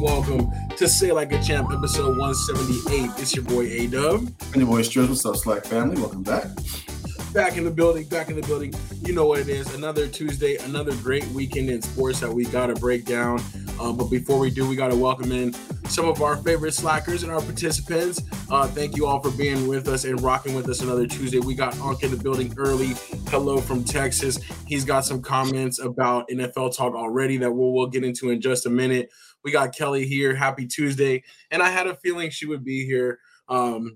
welcome to Say Like a Champ, episode 178. It's your boy A Dub. And your boy Stress. What's up, Slack family? Welcome back. Back in the building, back in the building. You know what it is. Another Tuesday, another great weekend in sports that we got to break down. Uh, but before we do, we got to welcome in some of our favorite slackers and our participants. Uh, thank you all for being with us and rocking with us another Tuesday. We got Unk in the building early. Hello from Texas. He's got some comments about NFL talk already that we'll, we'll get into in just a minute. We got Kelly here. Happy Tuesday. And I had a feeling she would be here. Um,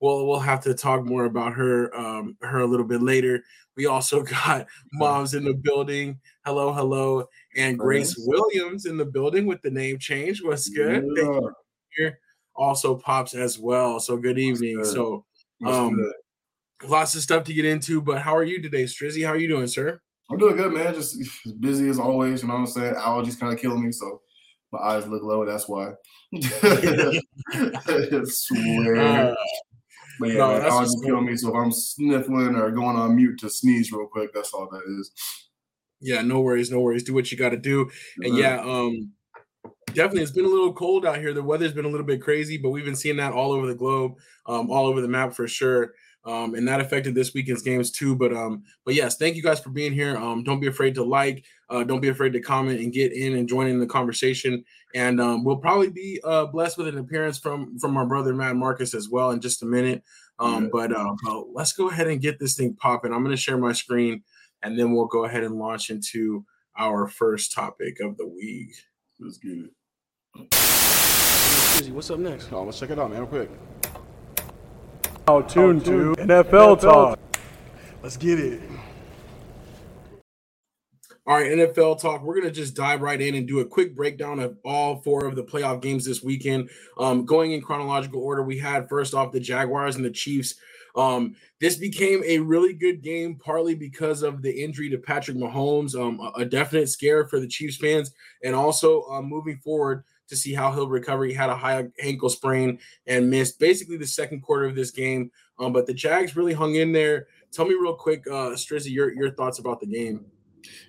we'll we'll have to talk more about her um, her a little bit later. We also got moms in the building. Hello, hello, and Grace Williams in the building with the name change. What's good? Thank you. Here also pops as well. So good evening. So um, lots of stuff to get into. But how are you today, Strizzy? How are you doing, sir? I'm doing good, man. Just busy as always. You know what I'm saying? Allergies kind of killing me, so my eyes look low. That's why. I swear. Uh, but yeah, no, man, just kill me. So if I'm sniffling or going on mute to sneeze real quick, that's all that is. Yeah, no worries, no worries. Do what you got to do. And yeah, um, definitely, it's been a little cold out here. The weather's been a little bit crazy, but we've been seeing that all over the globe, um, all over the map for sure. Um, and that affected this weekend's games too. But um, but yes, thank you guys for being here. Um, don't be afraid to like, uh, don't be afraid to comment and get in and join in the conversation. And um, we'll probably be uh, blessed with an appearance from from our brother Matt Marcus as well in just a minute. Um, yeah. but, uh, but let's go ahead and get this thing popping. I'm going to share my screen, and then we'll go ahead and launch into our first topic of the week. Let's get it. What's up next? Oh, let's check it out, man, real quick. Now tune to NFL talk. Let's get it. All right, NFL talk. We're going to just dive right in and do a quick breakdown of all four of the playoff games this weekend. Um, going in chronological order, we had first off the Jaguars and the Chiefs. Um, this became a really good game, partly because of the injury to Patrick Mahomes, um, a, a, definite scare for the Chiefs fans, and also uh, moving forward to see how he'll recover. He had a high ankle sprain and missed basically the second quarter of this game. Um, but the Jags really hung in there. Tell me real quick, uh, Strizzy, your, your thoughts about the game.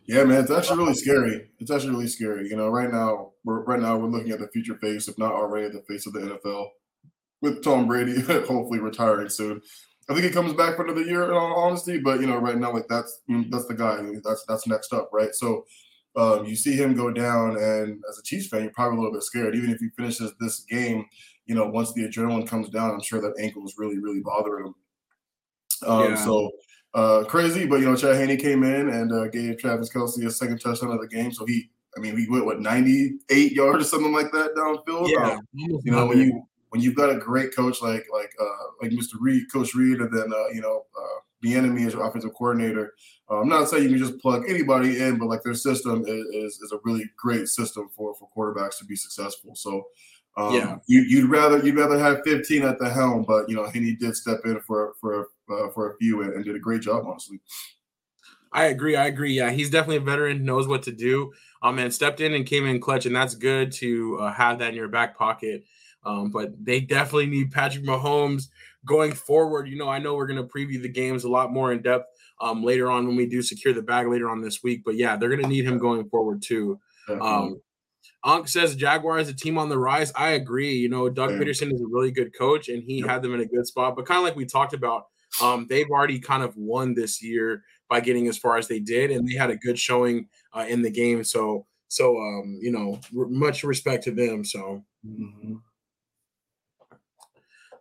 Yeah, man, it's actually really scary. It's actually really scary. You know, right now, we're right now we're looking at the future face, if not already the face of the NFL, with Tom Brady hopefully retiring soon. I think he comes back for another year, in all honesty. But you know, right now, like that's that's the guy. That's that's next up, right? So um, you see him go down, and as a Chiefs fan, you're probably a little bit scared. Even if he finishes this game, you know, once the adrenaline comes down, I'm sure that ankle is really, really bothering him. Um, yeah. So uh, crazy, but you know, Chad Henne came in and uh, gave Travis Kelce a second touchdown of the game. So he, I mean, he went what 98 yards or something like that downfield. Yeah, um, you know, when you when you've got a great coach like like uh, like Mr. Reid, Coach Reid, and then uh, you know uh, Bieniemy as your offensive coordinator. Uh, I'm not saying you can just plug anybody in, but like their system is, is, is a really great system for for quarterbacks to be successful. So um, yeah, you, would rather you'd rather have 15 at the helm, but you know Henne did step in for for uh, for a few and, and, did a great job, honestly. I agree. I agree. Yeah, he's definitely a veteran, knows what to do. Um, and stepped in and came in clutch, and that's good to uh, have that in your back pocket. Um, but they definitely need Patrick Mahomes going forward. You know, I know we're going to preview the games a lot more in depth um, later on when we do secure the bag later on this week. But yeah, they're going to need him going forward too. Um, Unk says Jaguar is a team on the rise. I agree. You know, Doug yeah. Pederson is a really good coach, and he had them in a good spot. But kind of like we talked about, um, they've already kind of won this year by getting as far as they did, and they had a good showing uh, in the game. So, so um, you know, much respect to them. So. Mm-hmm.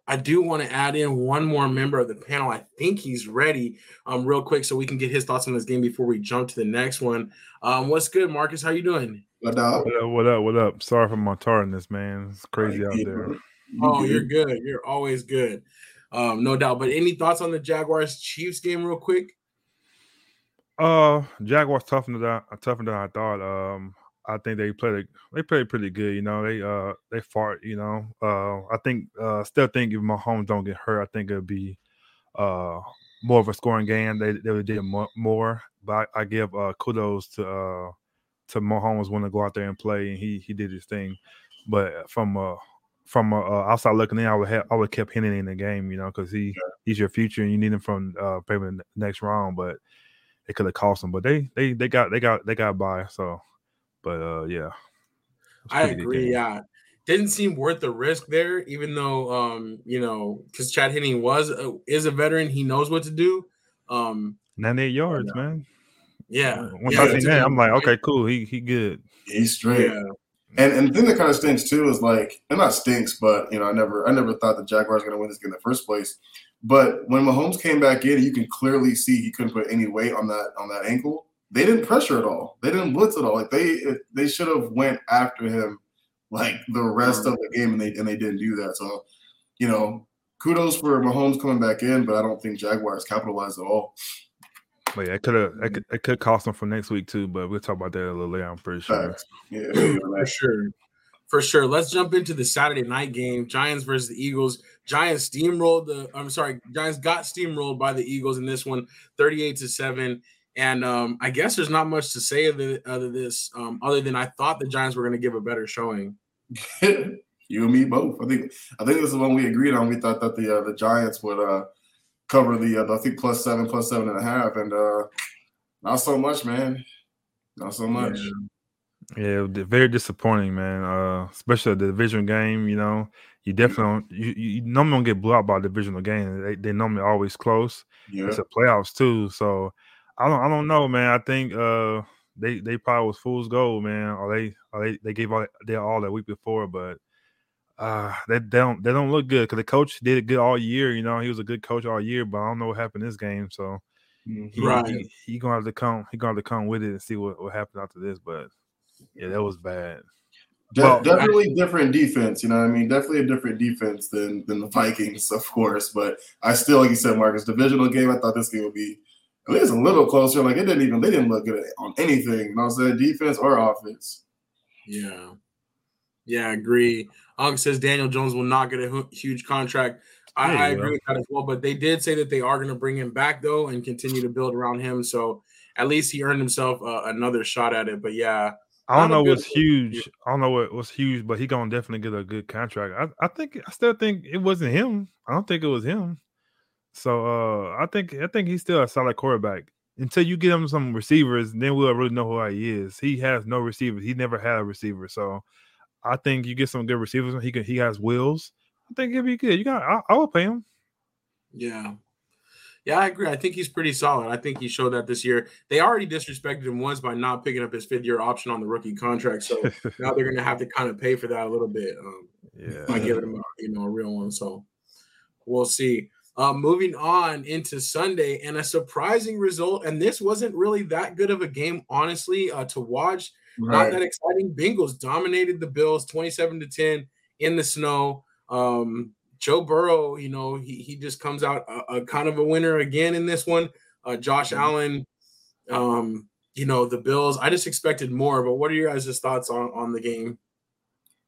I do want to add in one more member of the panel. I think he's ready, um, real quick, so we can get his thoughts on this game before we jump to the next one. Um, what's good, Marcus? How you doing? What up? What up? What up? What up? Sorry for my tardiness, man. It's crazy out there. Oh, you're good. You're always good. Um, no doubt. But any thoughts on the Jaguars Chiefs game, real quick? Uh, Jaguars toughened than I toughened than I thought. Um, I think they played they played pretty good. You know, they uh they fought. You know, uh, I think uh still think if Mahomes don't get hurt, I think it'll be uh more of a scoring game. They they did more, but I, I give uh kudos to uh to Mahomes want to go out there and play, and he he did his thing. But from uh from uh, outside looking in, I would have I would kept hitting in the game, you know, because he yeah. he's your future, and you need him from uh maybe next round. But it could have cost him. But they they they got they got they got by. So, but uh yeah, I agree. Yeah. didn't seem worth the risk there, even though um, you know, because Chad Henne was a, is a veteran, he knows what to do. Um, 98 yards, man. Yeah. Once yeah, I seen that, I'm like, okay, cool. He he good. He's straight. Yeah. And and the thing that kind of stinks too is like, and not stinks, but you know, I never I never thought the Jaguars were gonna win this game in the first place. But when Mahomes came back in, you can clearly see he couldn't put any weight on that on that ankle. They didn't pressure at all. They didn't blitz at all. Like they they should have went after him like the rest of the game, and they and they didn't do that. So, you know, kudos for Mahomes coming back in, but I don't think Jaguars capitalized at all. But yeah, it could have it could, it could cost them for next week too. But we'll talk about that a little later. I'm pretty sure. Facts. Yeah, for sure. For sure. Let's jump into the Saturday night game. Giants versus the Eagles. Giants steamrolled the I'm sorry, Giants got steamrolled by the Eagles in this one, 38 to 7. And um, I guess there's not much to say other, other this, um, other than I thought the Giants were going to give a better showing. you and me both. I think I think this is one we agreed on. We thought that the uh, the Giants would uh, cover the, uh, I think plus seven, plus seven and a half, and uh, not so much, man. Not so much. Yeah, yeah very disappointing, man. Uh, especially the division game. You know, you definitely don't, you, you normally don't get blew out by a divisional game. They they normally always close. Yeah. It's a playoffs too, so I don't I don't know, man. I think uh they they probably was fool's gold, man. Or they or they they gave all their all that week before, but uh they, they don't they don't look good because the coach did it good all year. You know, he was a good coach all year, but I don't know what happened this game. So he, right, he, he gonna have to come. He gonna have to come with it and see what what happened after this. But yeah, that was bad. De- well, definitely I, different defense. You know, I mean, definitely a different defense than than the Vikings, of course. But I still, like you said, Marcus, divisional game. I thought this game would be at least a little closer. Like it didn't even they didn't look good on anything. You know what I'm saying? Defense or offense. Yeah. Yeah, I agree. Unk says Daniel Jones will not get a huge contract. I, I agree with that as well. But they did say that they are going to bring him back though and continue to build around him. So at least he earned himself uh, another shot at it. But yeah, I don't know what's huge. I don't know what was huge, but he gonna definitely get a good contract. I, I think I still think it wasn't him. I don't think it was him. So uh, I think I think he's still a solid quarterback. Until you get him some receivers, then we'll really know who he is. He has no receivers. He never had a receiver. So I think you get some good receivers. He can he has wheels. I think he'll be good. You got I, I will pay him. Yeah. Yeah, I agree. I think he's pretty solid. I think he showed that this year. They already disrespected him once by not picking up his fifth year option on the rookie contract. So now they're going to have to kind of pay for that a little bit. Um, yeah, by giving him a, you know a real one. So we'll see. Uh, moving on into Sunday and a surprising result, and this wasn't really that good of a game, honestly, uh, to watch. Right. Not that exciting. Bengals dominated the Bills, twenty-seven to ten in the snow. Um, Joe Burrow, you know, he, he just comes out a, a kind of a winner again in this one. Uh, Josh mm-hmm. Allen, um, you know, the Bills. I just expected more, but what are your guys' thoughts on on the game?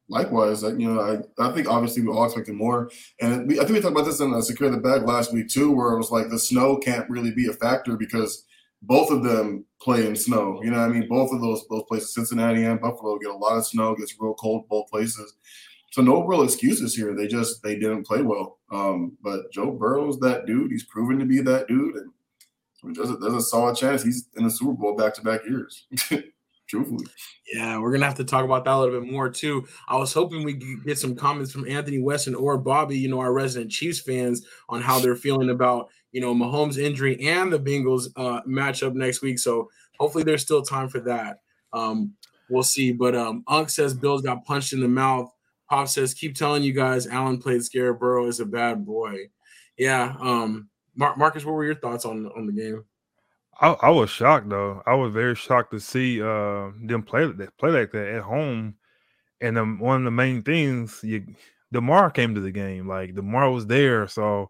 Likewise, you know, I, I think obviously we all expected more, and we, I think we talked about this in the secure the bag last week too, where it was like the snow can't really be a factor because both of them play in snow. You know, I mean, both of those those places, Cincinnati and Buffalo, get a lot of snow, gets real cold both places. So no real excuses here. They just they didn't play well. Um, but Joe Burrow's that dude. He's proven to be that dude, and there's a, there's a solid chance he's in the Super Bowl back to back years. truthfully. Yeah, we're gonna have to talk about that a little bit more too. I was hoping we could get some comments from Anthony Weston or Bobby, you know, our resident Chiefs fans, on how they're feeling about you know Mahomes' injury and the Bengals uh, matchup next week. So hopefully there's still time for that. Um, we'll see. But um, Unk says Bills got punched in the mouth. Pop says, keep telling you guys, Allen played Scare Burrow is a bad boy. Yeah. Um, Mar- Marcus, what were your thoughts on on the game? I, I, was shocked though. I was very shocked to see uh, them play play like that at home. And one of the main things, you, Damar came to the game. Like Damar was there, so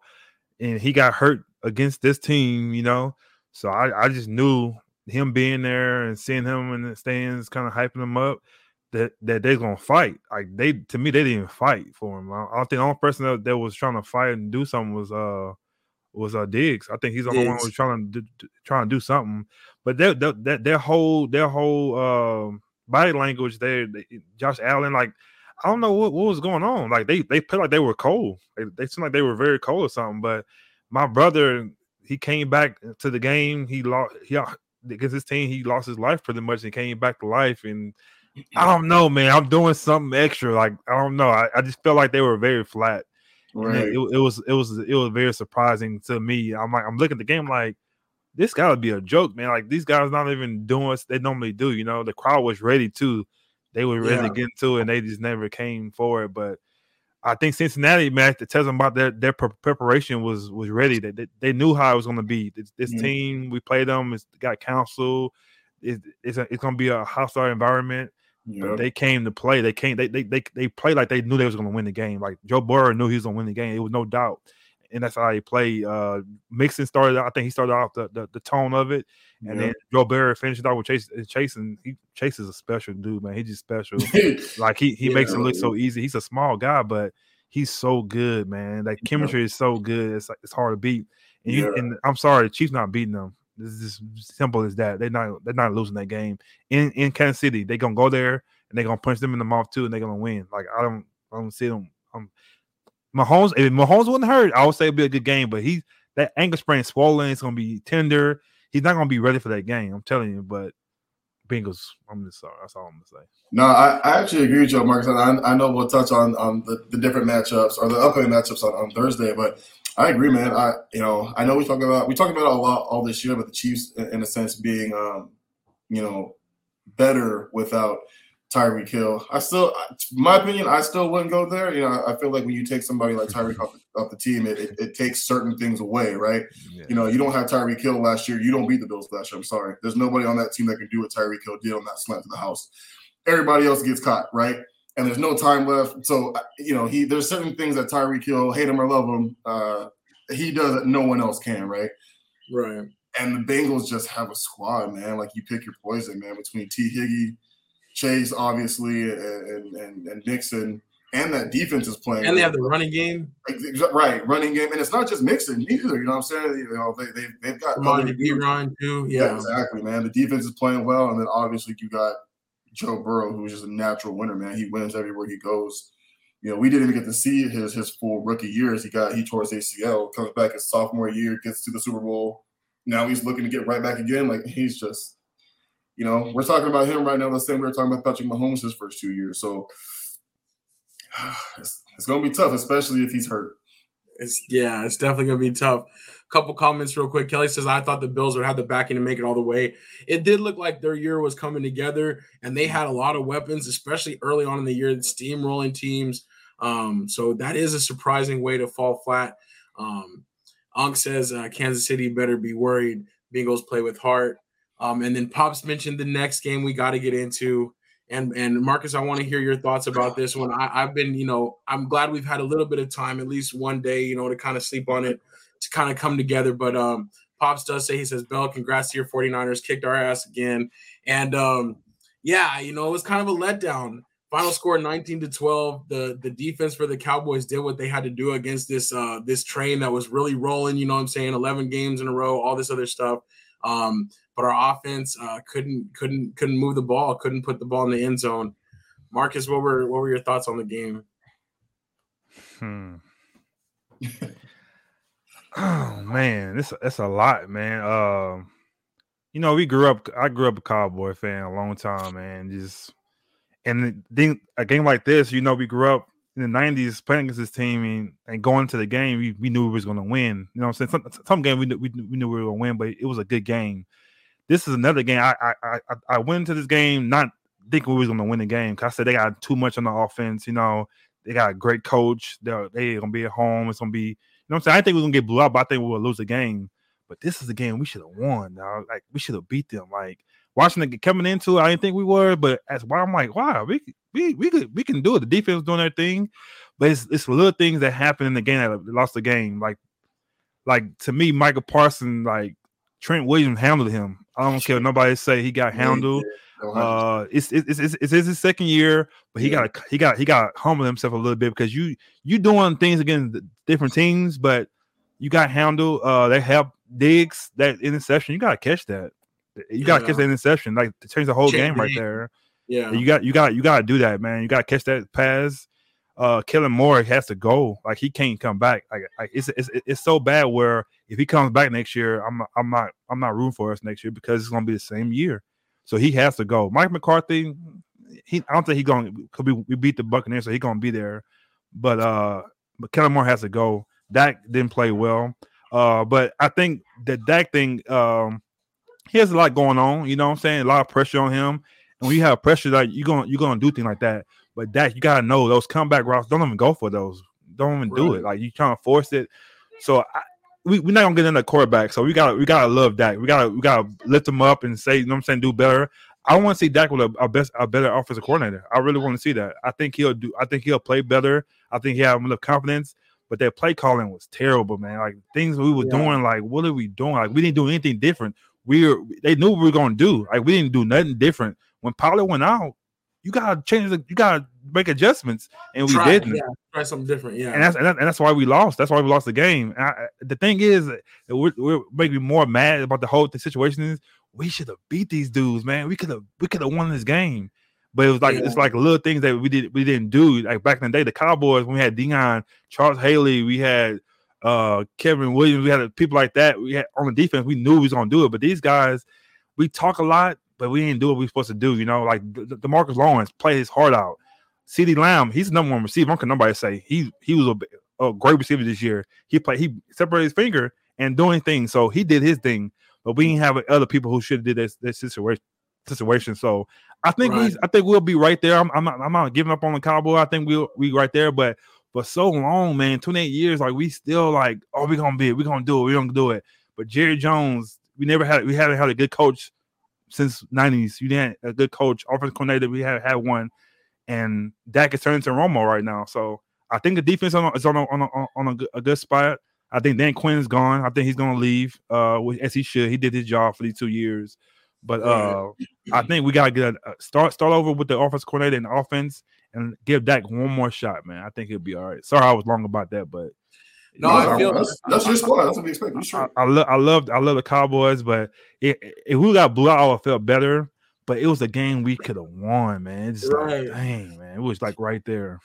and he got hurt against this team, you know. So I, I just knew him being there and seeing him in the stands, kind of hyping him up, that that they're gonna fight. Like they, to me, they didn't fight for him. I, I think the only person that, that was trying to fight and do something was uh was uh Diggs. I think he's the only one who was trying to do, trying to do something. But that that their whole their whole uh, body language there, Josh Allen, like I don't know what, what was going on. Like they they put like they were cold. They, they seemed like they were very cold or something. But my brother, he came back to the game. He lost he against his team. He lost his life pretty much and came back to life. And I don't know, man. I'm doing something extra. Like I don't know. I, I just felt like they were very flat. Right. It, it, was it was it was very surprising to me. I'm like I'm looking at the game like this got to be a joke, man. Like these guys not even doing what they normally do. You know, the crowd was ready too. They were ready yeah. to get into it, and they just never came forward. But I think Cincinnati, man, to tell them about their their preparation was was ready. They, they, they knew how it was going to be. This, this mm-hmm. team, we played them. It's got council. It, it's a, it's going to be a hostile environment. Yep. they came to play. They came. They they they they played like they knew they was going to win the game. Like Joe Burrow knew he was going to win the game. It was no doubt and that's how he played. Uh, Mixon started. I think he started off the, the, the tone of it, and then Joe Burrow finished off with Chase. Chasing, he Chase is a special dude, man. He's just special. like he he yeah, makes it look so easy. He's a small guy, but he's so good, man. That chemistry yeah. is so good. It's like it's hard to beat. And, you, and I'm sorry, the Chiefs not beating them. It's just simple as that. They're not they're not losing that game in in Kansas City. They're gonna go there and they're gonna punch them in the mouth too, and they're gonna win. Like I don't I don't see them. Um, Mahomes, if Mahomes wasn't hurt, I would say it'd be a good game. But he that ankle sprain swollen, it's gonna be tender. He's not gonna be ready for that game. I'm telling you. But Bengals, I'm just sorry. That's all I'm gonna say. No, I, I actually agree with you, Marcus. I, I know we'll touch on on the, the different matchups or the upcoming matchups on, on Thursday, but I agree, man. I you know I know we talk about we talk about a lot all this year, but the Chiefs, in, in a sense, being um you know better without Tyreek Hill. I still, my opinion, I still wouldn't go there. You know, I feel like when you take somebody like Tyreek off, the, off the team, it, it, it, takes certain things away, right? Yeah. You know, you don't have Tyreek Hill last year. You don't beat the Bills last year. I'm sorry. There's nobody on that team that can do what Tyreek Hill did on that slant to the house. Everybody else gets caught, right? And there's no time left. So, you know, he there's certain things that Tyreek Hill, hate him or love him, uh, he does that no one else can, right? Right. And the Bengals just have a squad, man. Like you pick your poison, man, between T. Higgy – Chase, obviously, and, and, and Mixon, and that defense is playing. And they have the running game. Right, running game. And it's not just Mixon either, you know what I'm saying? You know, they, they, they've got Monty B. Ryan, too. Yeah. yeah. exactly, man. The defense is playing well. And then obviously you got Joe Burrow, who's just a natural winner, man. He wins everywhere he goes. You know, we didn't even get to see his his full rookie years. He got he tore his ACL, comes back his sophomore year, gets to the Super Bowl. Now he's looking to get right back again. Like he's just you know, we're talking about him right now the same we were talking about Patrick Mahomes his first two years. So it's, it's going to be tough, especially if he's hurt. It's yeah, it's definitely going to be tough. A couple comments real quick. Kelly says, I thought the Bills would have the backing to make it all the way. It did look like their year was coming together, and they had a lot of weapons, especially early on in the year, steamrolling teams. Um, so that is a surprising way to fall flat. Um, Unk says uh, Kansas City better be worried. Bengals play with heart. Um, and then Pops mentioned the next game we got to get into. And and Marcus, I want to hear your thoughts about this one. I, I've been, you know, I'm glad we've had a little bit of time, at least one day, you know, to kind of sleep on it, to kind of come together. But um, Pops does say he says, Bell, congrats to your 49ers, kicked our ass again. And um, yeah, you know, it was kind of a letdown. Final score 19 to 12. The the defense for the Cowboys did what they had to do against this uh this train that was really rolling, you know what I'm saying? 11 games in a row, all this other stuff. Um, but our offense uh, couldn't couldn't couldn't move the ball, couldn't put the ball in the end zone. Marcus, what were what were your thoughts on the game? Hmm. oh man, this that's a lot, man. Um, you know, we grew up. I grew up a Cowboy fan a long time, man. Just and then a game like this, you know, we grew up in the '90s playing against this team and, and going to the game. We, we knew we was going to win. You know, what I'm saying some, some game we knew, we, we knew we were going to win, but it was a good game this is another game. I I I, I went into this game not thinking we was gonna win the game because I said they got too much on the offense. You know, they got a great coach. They're they gonna be at home. It's gonna be, you know, I'm saying. I think we're gonna get blew up, but I think we will lose the game. But this is the game we should have won. Dog. Like we should have beat them. Like watching it coming into it, I didn't think we were, but as why I'm like, wow, we we we could we can do it. The defense doing their thing, but it's it's little things that happen in the game that lost the game. Like like to me, Michael Parson, like Trent Williams handled him. I don't care nobody say he got handled. Uh, it's, it's it's it's his second year, but he yeah. got he got he got humble himself a little bit because you you doing things against different teams, but you got handled. Uh, they help Diggs that interception. You got to catch that. You got to yeah. catch that interception, like change the whole game right there. Yeah, you got you got you got to do that, man. You got to catch that pass uh Kellen Moore has to go. Like he can't come back. Like, like it's, it's it's so bad where if he comes back next year, I'm I'm not I'm not rooting for us next year because it's gonna be the same year. So he has to go. Mike McCarthy, he I don't think he going because we, we beat the Buccaneers, so he gonna be there. But uh, but Kellen Moore has to go. Dak didn't play well. Uh, but I think the Dak thing, um, he has a lot going on. You know what I'm saying? A lot of pressure on him. And when you have pressure, like you're gonna you're gonna do things like that. But Dak, you gotta know those comeback routes. Don't even go for those. Don't even do it. Like you trying to force it. So I, we we're not gonna get in the quarterback. So we gotta we gotta love Dak. We gotta we gotta lift him up and say, you know what I'm saying, do better. I want to see Dak with a, a, best a better offensive coordinator. I really want to see that. I think he'll do. I think he'll play better. I think he have enough confidence. But their play calling was terrible, man. Like things we were yeah. doing, like what are we doing? Like we didn't do anything different. We were they knew what we were gonna do. Like we didn't do nothing different. When Pollard went out, you gotta change the, you gotta make adjustments, and we try, didn't. Yeah, try something different. Yeah, and that's and, and that's why we lost. That's why we lost the game. I, the thing is, we're, we're making me more mad about the whole the situation. Is we should have beat these dudes, man. We could have we could have won this game. But it was like yeah. it's like little things that we did we didn't do. Like back in the day, the Cowboys when we had Deion, Charles Haley, we had uh Kevin Williams, we had people like that. We had on the defense, we knew we was gonna do it. But these guys, we talk a lot, but we didn't do what we supposed to do. You know, like the, the Marcus Lawrence play his heart out. CeeDee Lamb, he's the number one receiver. I can nobody say he he was a, a, great receiver this year. He played, he separated his finger and doing things. So he did his thing, but we didn't have other people who should have did this, this situation situation. So I think right. I think we'll be right there. I'm, I'm not I'm not giving up on the Cowboy. I think we'll we right there, but for so long, man, 28 years, like we still like, oh, we're gonna be it, we're gonna do it, we're gonna do it. But Jerry Jones, we never had we haven't had a good coach since 90s. You didn't a good coach, offensive coordinator, we have had one, and Dak is turning to Romo right now. So I think the defense on, is on a, on a, on a, a good spot. I think Dan Quinn is gone. I think he's gonna leave, uh, as he should. He did his job for these two years. But uh, I think we gotta get a, start start over with the offense coordinator and offense and give Dak one more shot, man. I think he'll be all right. Sorry, I was long about that, but no, I feel that's, that's your squad. That's what we expect. Sure. I, I, I love I love the Cowboys, but if we got blew out, I felt better. But it was a game we could have won, man. It's right. like, dang, man, it was like right there.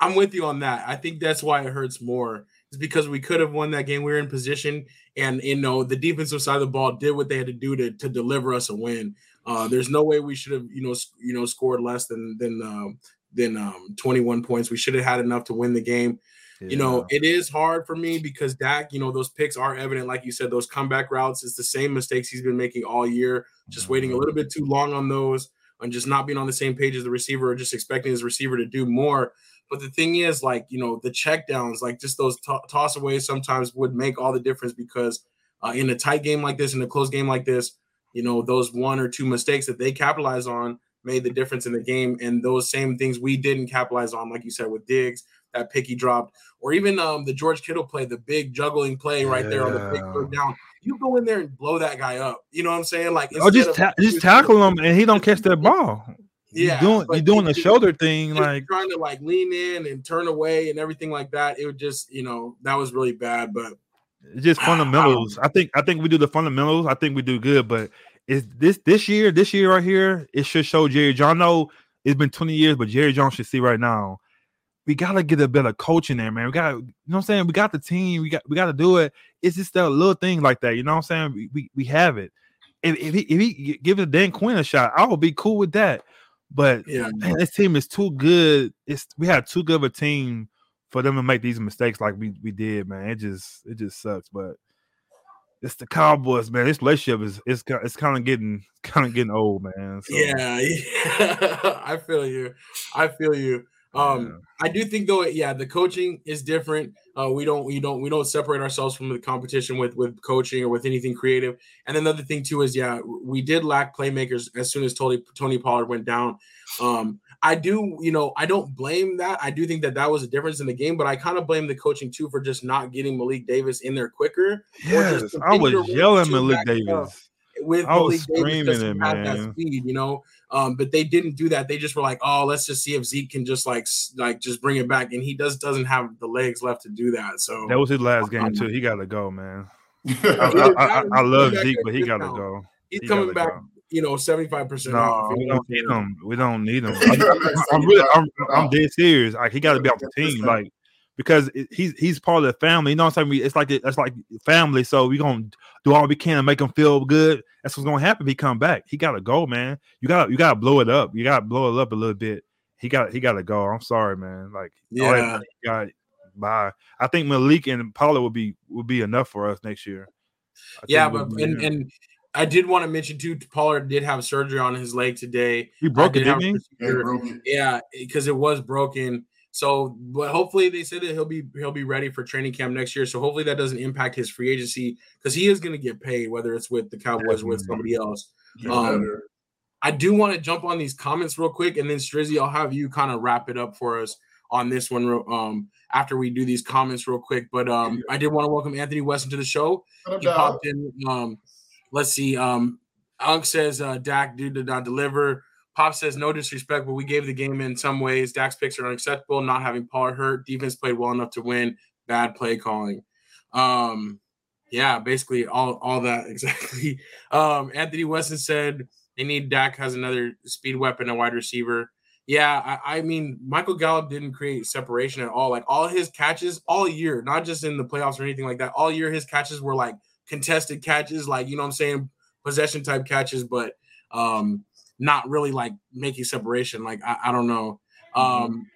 I'm with you on that. I think that's why it hurts more is because we could have won that game. We were in position, and you know the defensive side of the ball did what they had to do to, to deliver us a win. Uh, there's no way we should have you know you know scored less than than um, than um, 21 points. We should have had enough to win the game. Yeah. You know, it is hard for me because Dak, you know, those picks are evident. Like you said, those comeback routes, it's the same mistakes he's been making all year, just waiting a mm-hmm. little bit too long on those and just not being on the same page as the receiver or just expecting his receiver to do more. But the thing is, like, you know, the checkdowns, like just those t- toss aways sometimes would make all the difference because uh, in a tight game like this, in a close game like this, you know, those one or two mistakes that they capitalize on made the difference in the game. And those same things we didn't capitalize on, like you said, with Diggs, that pick he dropped, or even um, the George Kittle play, the big juggling play right yeah. there on the big third down. You go in there and blow that guy up. You know what I'm saying? Like, oh, just ta- just tackle him and he don't catch that ball. Yeah, you're doing, you're doing the shoulder thing, like trying to like lean in and turn away and everything like that. It would just, you know, that was really bad. But it's just fundamentals. I think I think we do the fundamentals. I think we do good, but is this this year, this year right here, it should show Jerry John. know it's been 20 years, but Jerry Jones should see right now. We gotta get a better coach in there, man. We gotta, you know what I'm saying? We got the team, we got we gotta do it. It's just that little thing like that, you know what I'm saying? We we, we have it. If, if he if he give it Dan Quinn a shot, I would be cool with that. But yeah, man, this team is too good. It's we had too good of a team for them to make these mistakes like we, we did, man. It just it just sucks. But it's the Cowboys, man. This relationship is it's it's kind of getting kind of getting old, man. So. Yeah, yeah. I feel you. I feel you. Um, yeah. I do think though, yeah, the coaching is different. Uh, we don't, we don't, we don't separate ourselves from the competition with with coaching or with anything creative. And another thing too is, yeah, we did lack playmakers as soon as Tony Tony Pollard went down. Um, I do, you know, I don't blame that. I do think that that was a difference in the game, but I kind of blame the coaching too for just not getting Malik Davis in there quicker. Yes, I was yelling Malik Davis with I was Malik Davis it, man. that speed, you know. Um, but they didn't do that. They just were like, "Oh, let's just see if Zeke can just like like just bring it back." And he does doesn't have the legs left to do that. So that was his last game too. He got to go, man. I, I, I, I, love Zeke, but he got to go. He's he coming back. Go. You know, seventy five percent. No, we don't need him. We don't need him. I'm, really, I'm, I'm dead serious. Like he got to be off the team. Like because it, he's he's part of the family. You know what I'm saying? It's like it's like family. So we gonna do all we can to make him feel good. That's what's gonna happen. If he come back, he gotta go, man. You gotta you gotta blow it up. You gotta blow it up a little bit. He got he gotta go. I'm sorry, man. Like yeah, got bye. I think Malik and Pollard will be will be enough for us next year. I yeah, but and and I did want to mention too. Pollard did have surgery on his leg today. He broke it, didn't he? Yeah, because it was broken. So, but hopefully they said that he'll be he'll be ready for training camp next year. So hopefully that doesn't impact his free agency because he is going to get paid whether it's with the Cowboys or with somebody else. Um, I do want to jump on these comments real quick, and then Strizzy, I'll have you kind of wrap it up for us on this one um, after we do these comments real quick. But um, I did want to welcome Anthony Weston to the show. He popped in. Um, let's see. Um, Unk says uh, Dak dude did not deliver. Pop says no disrespect, but we gave the game in some ways. Dak's picks are unacceptable. Not having Pollard hurt, defense played well enough to win. Bad play calling. Um, yeah, basically all all that exactly. Um, Anthony Weston said they need Dak has another speed weapon, a wide receiver. Yeah, I, I, mean Michael Gallup didn't create separation at all. Like all his catches all year, not just in the playoffs or anything like that. All year his catches were like contested catches, like you know what I'm saying, possession type catches, but um not really like making separation. Like I, I don't know. Mm-hmm. Um,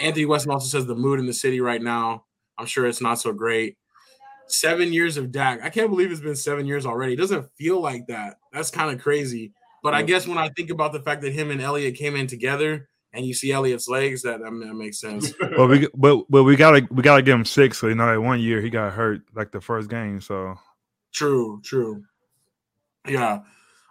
Anthony Weston also says the mood in the city right now. I'm sure it's not so great. Seven years of Dak. I can't believe it's been seven years already. It doesn't feel like that. That's kind of crazy. But I guess when I think about the fact that him and Elliott came in together, and you see Elliott's legs, that that, that makes sense. well, we but but we gotta we gotta give him six. So you know, that one year he got hurt like the first game. So true, true. Yeah.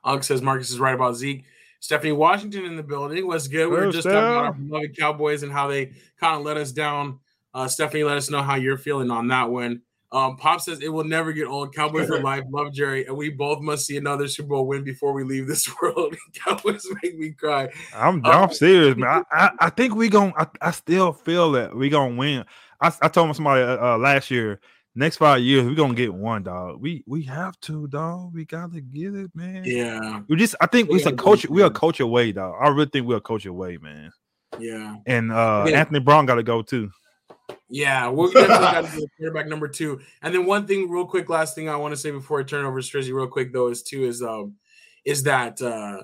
Unk says Marcus is right about Zeke. Stephanie Washington in the building. was good? We were just talking about our beloved Cowboys and how they kind of let us down. Uh, Stephanie, let us know how you're feeling on that one. Um, Pop says it will never get old. Cowboys for life. Love Jerry, and we both must see another Super Bowl win before we leave this world. Cowboys make me cry. I'm, I'm um, serious, man. I, I, I think we going I, I still feel that we gonna win. I, I told somebody uh, uh, last year next five years we're gonna get one dog. We we have to, dog. We gotta get it, man. Yeah. We just I think we it's a coach, we're a coach away, dog. I really think we're a coach away, man. Yeah. And uh yeah. Anthony Brown gotta go too. Yeah, we're definitely got to do quarterback number two. And then one thing, real quick, last thing I want to say before I turn over to Strizzy, real quick though, is too is um is that uh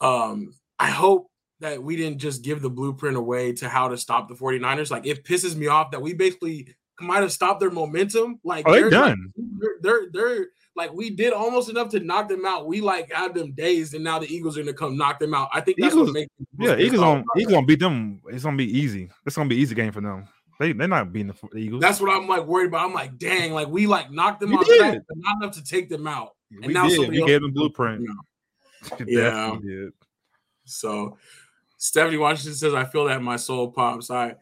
um I hope that we didn't just give the blueprint away to how to stop the 49ers. Like it pisses me off that we basically might have stopped their momentum. Like oh, they're done. Like, they're, they're like we did almost enough to knock them out. We like had them dazed, and now the Eagles are gonna come knock them out. I think that's Eagles, what makes yeah. Eagles on Eagles gonna beat them. It's gonna be easy. It's gonna be easy game for them. They they're not beating the Eagles. That's what I'm like worried about. I'm like, dang, like we like knocked them out, but not enough to take them out. And we now did. we gave them blueprint. yeah. So Stephanie Washington says, "I feel that my soul pops." I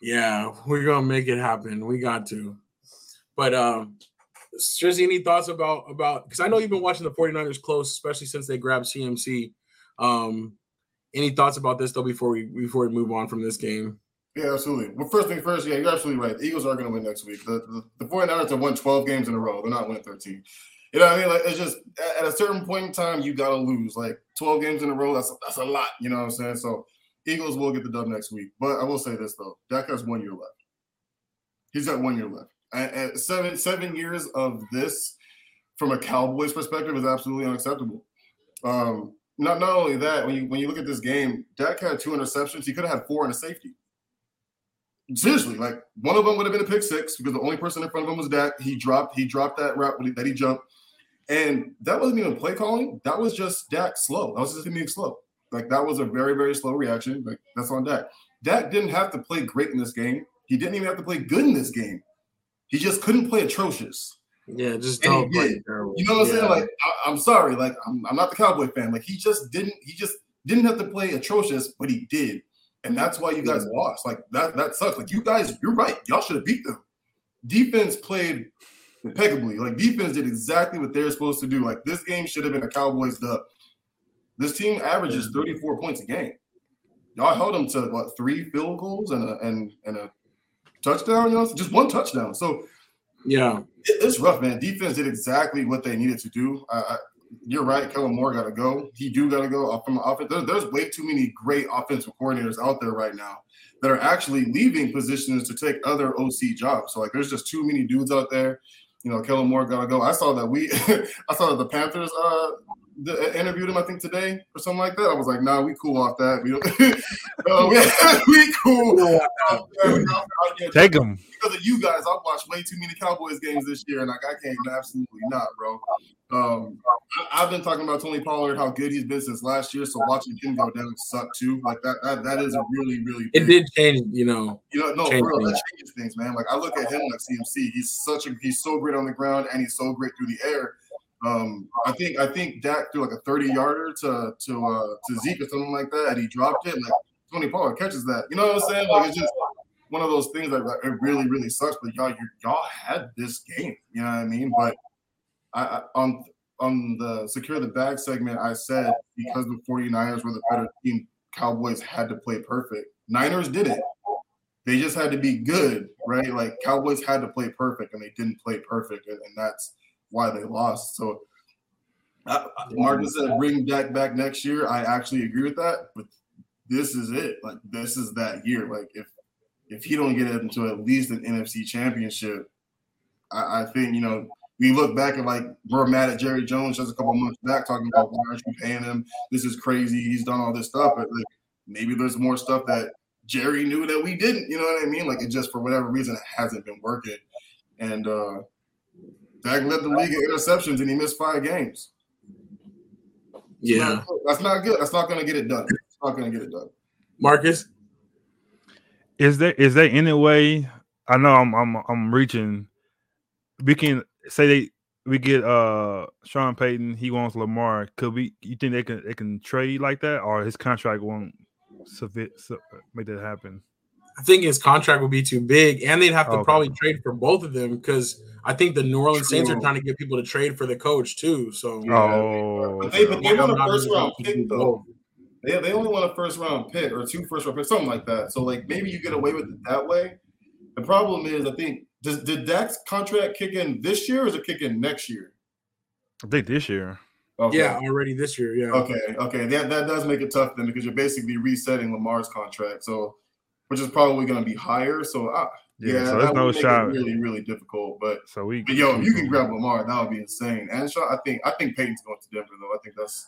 yeah, we're gonna make it happen. We got to. But um Strizzy, any thoughts about about because I know you've been watching the 49ers close, especially since they grabbed CMC. Um, any thoughts about this though before we before we move on from this game? Yeah, absolutely. Well, first thing first, yeah, you're absolutely right. The Eagles are going to win next week. The, the, the 49ers have won 12 games in a row. They're not winning 13. You know what I mean? Like it's just at a certain point in time, you gotta lose. Like 12 games in a row, that's that's a lot. You know what I'm saying? So Eagles will get the dub next week. But I will say this though, Dak has one year left. He's got one year left. And, seven seven years of this from a Cowboys perspective is absolutely unacceptable. Um, not not only that, when you when you look at this game, Dak had two interceptions. He could have had four and a safety. Seriously, like one of them would have been a pick six because the only person in front of him was Dak. He dropped he dropped that route that he jumped, and that wasn't even play calling. That was just Dak slow. That was just him being slow. Like that was a very, very slow reaction. Like that's on Dak. Dak didn't have to play great in this game. He didn't even have to play good in this game. He just couldn't play atrocious. Yeah, just don't play terrible. You know what I'm saying? Like I, am sorry, like I'm, I'm not the Cowboy fan. Like he just didn't. He just didn't have to play atrocious, but he did, and that's why you guys yeah. lost. Like that. That sucks. Like you guys, you're right. Y'all should have beat them. Defense played impeccably. Like defense did exactly what they're supposed to do. Like this game should have been a Cowboys dub. This team averages 34 points a game. Y'all held them to what three field goals and a and and a touchdown, you know, just one touchdown. So yeah, it, it's rough, man. Defense did exactly what they needed to do. I, you're right. Kellen Moore got to go. He do got to go from the offense. There, there's way too many great offensive coordinators out there right now that are actually leaving positions to take other OC jobs. So like, there's just too many dudes out there. You know, Kellen Moore got to go. I saw that we, I saw that the Panthers uh the, uh, interviewed him, I think today or something like that. I was like, nah, we cool off that. We, uh, we, we cool. Take him because of you guys. I've watched way too many Cowboys games this year, and like I can't absolutely not, bro. Um, I, have been talking about Tony Pollard, how good he's been since last year. So watching him go down sucked too. Like that, that, that is a really, really. Big, it did change, you know. You know, no, for real, that changes things, man. Like I look at him like CMC. He's such a, he's so great on the ground, and he's so great through the air. Um, I think I think Dak threw like a 30 yarder to to uh to Zeke or something like that, and he dropped it. Like Tony Pollard catches that. You know what I'm saying? Like it's just one of those things that like, it really, really sucks. But y'all, you, y'all had this game. You know what I mean? But I, I on on the secure the bag segment, I said because the 49ers were the better team, Cowboys had to play perfect. Niners did it. They just had to be good, right? Like Cowboys had to play perfect, and they didn't play perfect, and, and that's why they lost. So uh, Martin said bring Dak back next year. I actually agree with that, but this is it. Like this is that year. Like if if he don't get into at least an NFC championship, I, I think, you know, we look back and like we're mad at Jerry Jones just a couple months back talking about why aren't you paying him? This is crazy. He's done all this stuff. But like maybe there's more stuff that Jerry knew that we didn't. You know what I mean? Like it just for whatever reason it hasn't been working. And uh Dak led the league in interceptions and he missed five games. Yeah. That's not good. That's not gonna get it done. It's not gonna get it done. Marcus? Is there is there any way? I know I'm I'm I'm reaching. We can say they we get uh Sean Payton. He wants Lamar. Could we? You think they can they can trade like that, or his contract won't submit, make that happen? I think his contract would be too big, and they'd have to oh, okay. probably trade for both of them because I think the New Orleans True. Saints are trying to get people to trade for the coach too. So, oh, but they, but they want a first round pick though. They, they only want a first round pick or two first round picks, something like that. So like maybe you get away with it that way. The problem is, I think does did Dak's contract kick in this year or is it kick in next year? I think this year. Okay. Yeah, already this year. Yeah. Okay. Okay. That that does make it tough then because you're basically resetting Lamar's contract, so which is probably going to be higher. So uh, yeah, yeah, so there's no shot. really, really difficult. But so we, but yo, if you can grab Lamar, that would be insane. And Shaw, I think I think Payton's going to Denver though. I think that's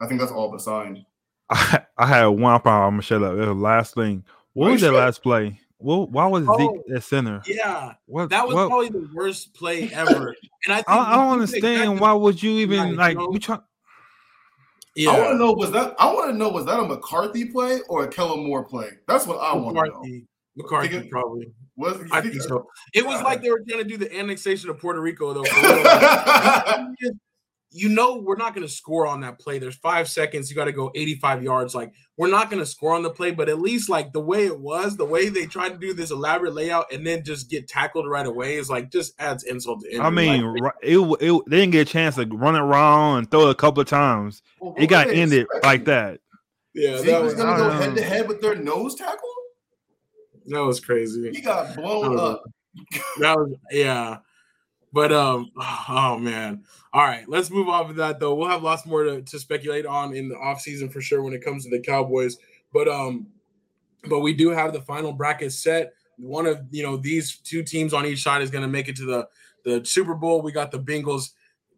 I think that's all but signed. I, I had one problem. I'm gonna shut up. The last thing. What was that last play? Well, why was oh, Zeke at center? Yeah, what, that was what? probably the worst play ever. And I, I, I don't understand why would you even like we try. Yeah. I want to know was that I want to know was that a McCarthy play or a Kellen Moore play? That's what I want to know. McCarthy probably. Was I think so. It was God. like they were trying to do the annexation of Puerto Rico though. you know we're not going to score on that play. There's five seconds. You got to go 85 yards. Like we're not going to score on the play, but at least like the way it was, the way they tried to do this elaborate layout and then just get tackled right away is like just adds insult to injury. I mean, like, it, it, they didn't get a chance to run it around and throw it a couple of times. Well, it got ended like that. Yeah, Zeke that was, was going to go head to head with their nose tackle. That was crazy. He got blown up. That was yeah. But um, oh man. All right, let's move off of that though. We'll have lots more to, to speculate on in the offseason for sure when it comes to the Cowboys. But um, but we do have the final bracket set. One of you know these two teams on each side is going to make it to the the Super Bowl. We got the Bengals,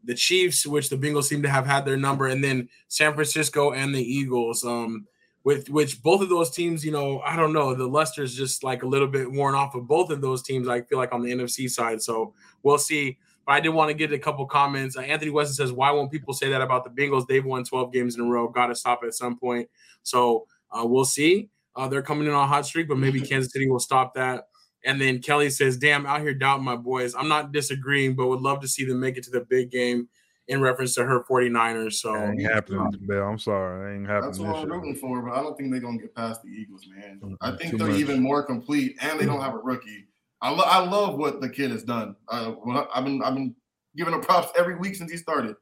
the Chiefs, which the Bengals seem to have had their number, and then San Francisco and the Eagles. Um, with which both of those teams, you know, I don't know, the luster's just like a little bit worn off of both of those teams. I feel like on the NFC side, so we'll see. But I did want to get a couple comments. Uh, Anthony Weston says, "Why won't people say that about the Bengals? They've won 12 games in a row. Got to stop at some point." So uh, we'll see. Uh, they're coming in on a hot streak, but maybe Kansas City will stop that. And then Kelly says, "Damn, out here doubting my boys. I'm not disagreeing, but would love to see them make it to the big game." In reference to her 49ers. So that ain't happening, Bill. I'm sorry. That ain't happening. That's what I'm rooting for, but I don't think they're gonna get past the Eagles, man. Mm-hmm. I think Too they're much. even more complete and they don't have a rookie. I, lo- I love what the kid has done. Uh, I've been I've been giving him props every week since he started.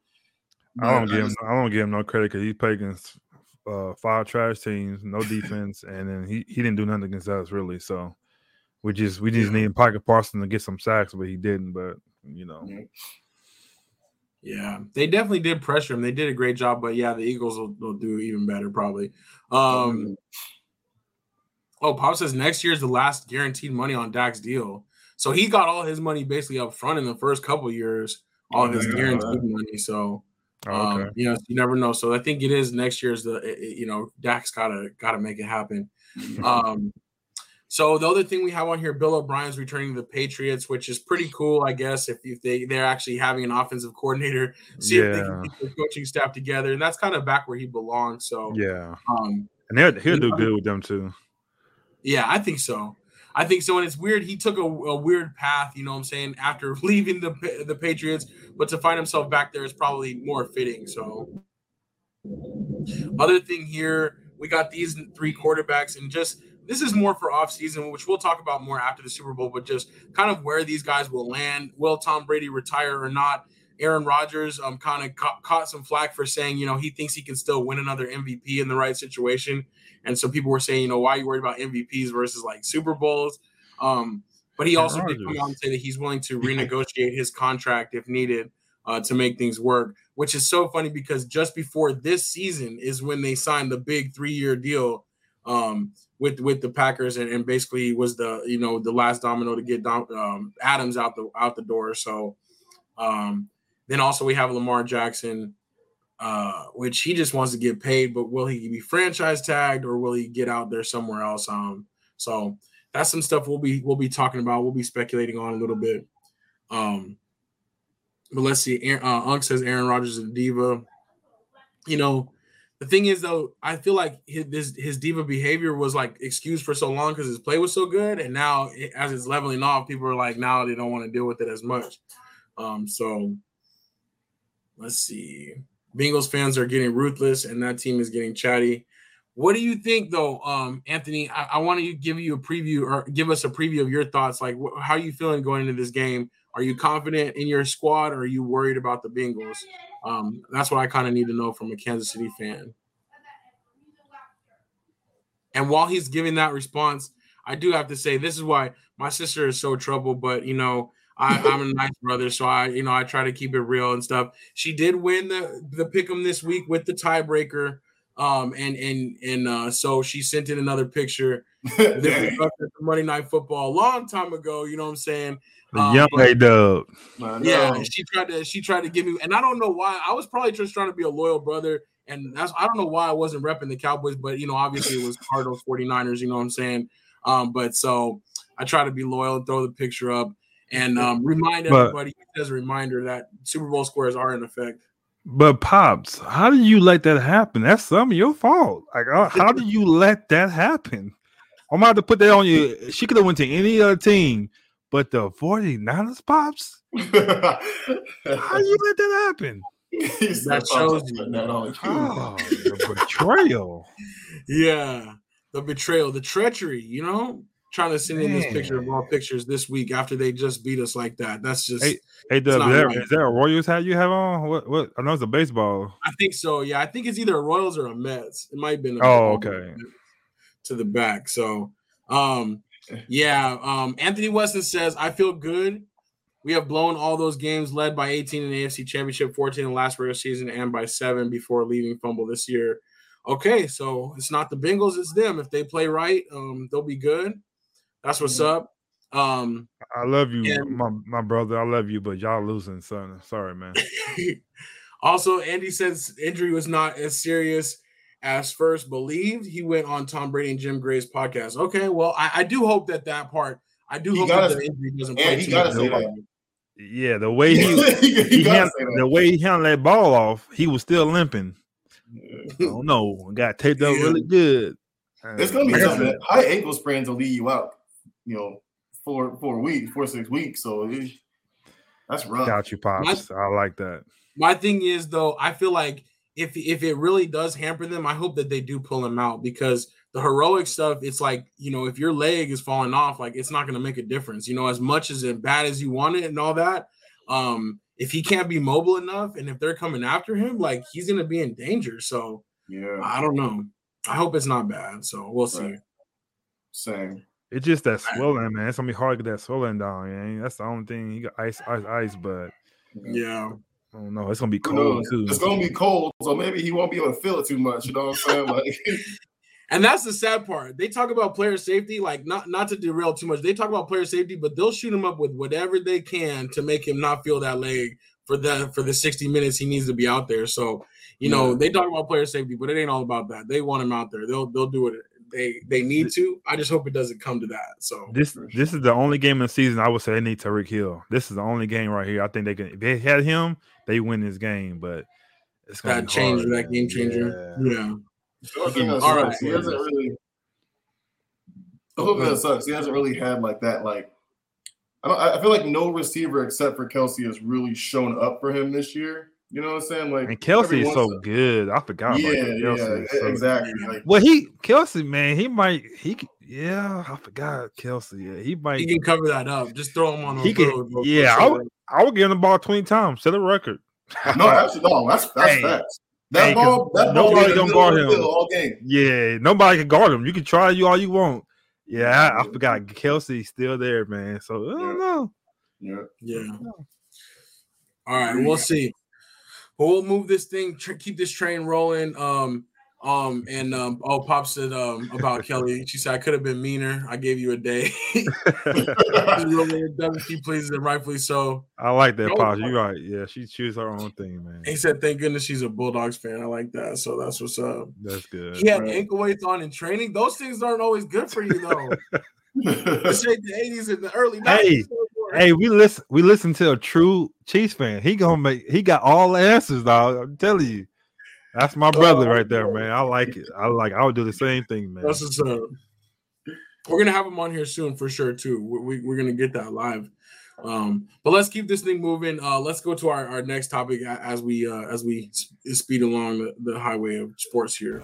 But I don't give him I don't give him no credit because he played against uh, five trash teams, no defense, and then he, he didn't do nothing against us really. So we just we just yeah. needed Pocket Parson to get some sacks, but he didn't. But you know. Yeah. Yeah, they definitely did pressure him. They did a great job, but yeah, the Eagles will, will do even better probably. Um, oh, Pop says next year is the last guaranteed money on Dak's deal. So he got all his money basically up front in the first couple years, all his guaranteed money. So Oh, um, okay. you know, you never know. So I think it is next year's the it- you know Dak's gotta gotta make it happen. Um, so the other thing we have on here, Bill O'Brien's returning to the Patriots, which is pretty cool, I guess. If, if they they're actually having an offensive coordinator, see if they Yeah. can get their coaching staff together, and that's kind of back where he belongs. So Yeah, um, and he'll he'll do Yeah. good with them too. yeah, I think so. I think so, and it's weird. He took a, a weird path, you know what I'm saying, after leaving the the Patriots, but to find himself back there is probably more fitting. So, other thing here, we got these three quarterbacks, and just this is more for offseason, which we'll talk about more after the Super Bowl, but just kind of where these guys will land. Will Tom Brady retire or not? Aaron Rodgers um kind of ca- caught some flack for saying, you know, he thinks he can still win another MVP in the right situation. And so people were saying, you know, why are you worried about MVPs versus like Super Bowls? Um, but he Aaron also did come out and say that he's willing to renegotiate his contract if needed uh, to make things work, which is so funny because just before this season is when they signed the big three-year deal um, with with the Packers, and, and basically was the you know the last domino to get Dom, um, Adams out the out the door. So um, then also we have Lamar Jackson, uh, which he just wants to get paid, but will he be franchise tagged or will he get out there somewhere else? Um, so that's some stuff we'll be we'll be talking about. We'll be speculating on a little bit. Um, but let's see. Uh, Unk says Aaron Rodgers is a diva. You know, the thing is though, I feel like his this, his diva behavior was like excused for so long because his play was so good, and now it- as it's leveling off, people are like now they don't want to deal with it as much. Um, so let's see. Bengals fans are getting ruthless, and that team is getting chatty. What do you think, though, um, Anthony? I, I want to give you a preview or give us a preview of your thoughts. Like, wh- how are you feeling going into this game? Are you confident in your squad, or are you worried about the Bengals? Um, that's what I kind of need to know from a Kansas City fan. And while he's giving that response, I do have to say this is why my sister is so trouble. But you know, I, I'm a nice brother, so I, you know, I try to keep it real and stuff. She did win the the pick'em this week with the tiebreaker, um, and and and uh, so she sent in another picture. Monday Night Football a long time ago. You know what I'm saying? The Um, young but- A Dub. Yeah, she tried to she tried to give me, and I don't know why. I was probably just trying to be a loyal brother, and that's I don't know why I wasn't repping the Cowboys, but you know, obviously it was Cardinals 49ers, you know what I'm saying? Um, but so I try to be loyal and throw the picture up and um remind But- everybody as a reminder that Super Bowl squares are in effect. But pops, how did you let that happen? That's some of your fault. Like, uh, how did you let that happen? I'm about to put that on you. She could have went to any other team, but the 49ers pops. How do you let that happen? That shows you." that on you." Oh, the betrayal. Yeah, the betrayal, the treachery, you know, trying to send in this picture of all pictures this week after they just beat us like that. That's just Hey, Hey, Dub, not is that, right. is that a Royals hat you have on? What? What? I know it's a baseball. I think so. Yeah, I think it's either a Royals or a Mets. It might have been. A Oh, okay. To the back. So, um, yeah. Um, Anthony Weston says, "I feel good. We have blown all those games, led by 18 in the AFC Championship, 14 in the last regular season, and by seven before leaving fumble this year. Okay, so it's not the Bengals, it's them. If they play right, um, they'll be good. That's what's up. Um, I love you, And- my my brother. I love you, but y'all losing, son. Sorry, man. also, Andy says injury was not as serious as first believed. He went on Tom Brady and Jim Gray's podcast. Okay, well, I, I do hope that that part. I do He hope gotta- that the injury doesn't play he too gotta much say of a that. part. Yeah, the way he he, he gotta hand, the way he handled that ball off, he was still limping. I don't know. Got taped up Yeah. really good. It's gonna be Like I something. High ankle sprains will lead you out. You know, four four weeks, four six weeks. So it, that's rough. Got you, pops. I like that. My thing is though, I feel like if if it really does hamper them, I hope that they do pull him out because the heroic stuff, it's like you know, if your leg is falling off, like it's not going to make a difference. You know, as much as it bad as you want it and all that, um, if he can't be mobile enough, and if they're coming after him, like he's going to be in danger. So Yeah, I don't know. I hope it's not bad. So we'll see. Right. same. It's just that swelling, man. It's gonna be hard to get that swelling down. Man. That's the only thing. You got ice, ice, ice, but Yeah. I don't know. It's gonna be cold too. It's gonna be cold, so maybe he won't be able to feel it too much. You know what I'm saying? Like, and that's the sad part. They talk about player safety, like not not to derail too much. They talk about player safety, but they'll shoot him up with whatever they can to make him not feel that leg for the for the 60 minutes he needs to be out there. So you know Yeah. they talk about player safety, but it ain't all about that. They want him out there. They'll they'll do it. They they need to. I just hope it doesn't come to that. So This this is the only game in the season I would say they need Tyreek Hill. This is the only game right here. I think they can. If they had him, they win this game. But it's gonna that be change, hard, that game changer. Yeah. Yeah. the only thing that sucks, he hasn't really. The whole thing that sucks, he hasn't really had like that. Like, I don't. I I feel like no receiver except for Kelce has really shown up for him this year. You know what I'm saying? Like, And Kelce is so in- good. I forgot. Yeah, about yeah, Kelce is so- exactly. Like, Well, he Kelce, man, he might he yeah, I forgot Kelce. Yeah, he might He can cover that up. Just throw him on the He can- little- little yeah, push I would, I would give him the ball 20 times, set a record. no, actually, no, that's that's Hey. facts. That Hey, 'cause ball, that ball nobody was gonna in guard middle of the him. all game. Yeah, nobody can guard him. You can try you all you want. Yeah, I, I forgot Kelce's still there, man. So I don't Yeah. know. Yeah. Yeah. All right, we'll see. But we'll move this thing, tr- keep this train rolling. Um, um, and um, oh, Pop said um about Kelly. She said I could have been meaner. I gave you a day. She's really done. She pleases and rightfully so. I like that, Pop. You're right. Yeah, she chooses her own thing, man. He said, "Thank goodness she's a Bulldogs fan. I like that. So that's what's up." That's good. He had Right. ankle weights on in training. Those things aren't always good for you, though. This ain't the '80s and the early '90s. Hey, we listen. We listen to a true Chiefs fan. He gonna make. He got all the answers, dog. I'm telling you. That's my brother right there, man. I like it. I like. I would do the same thing, man. That's what's up. We're gonna have him on here soon for sure too. We, we, we're gonna get that live. Um, but let's keep this thing moving. Uh, let's go to our, our next topic as we uh, as we speed along the, the highway of sports here.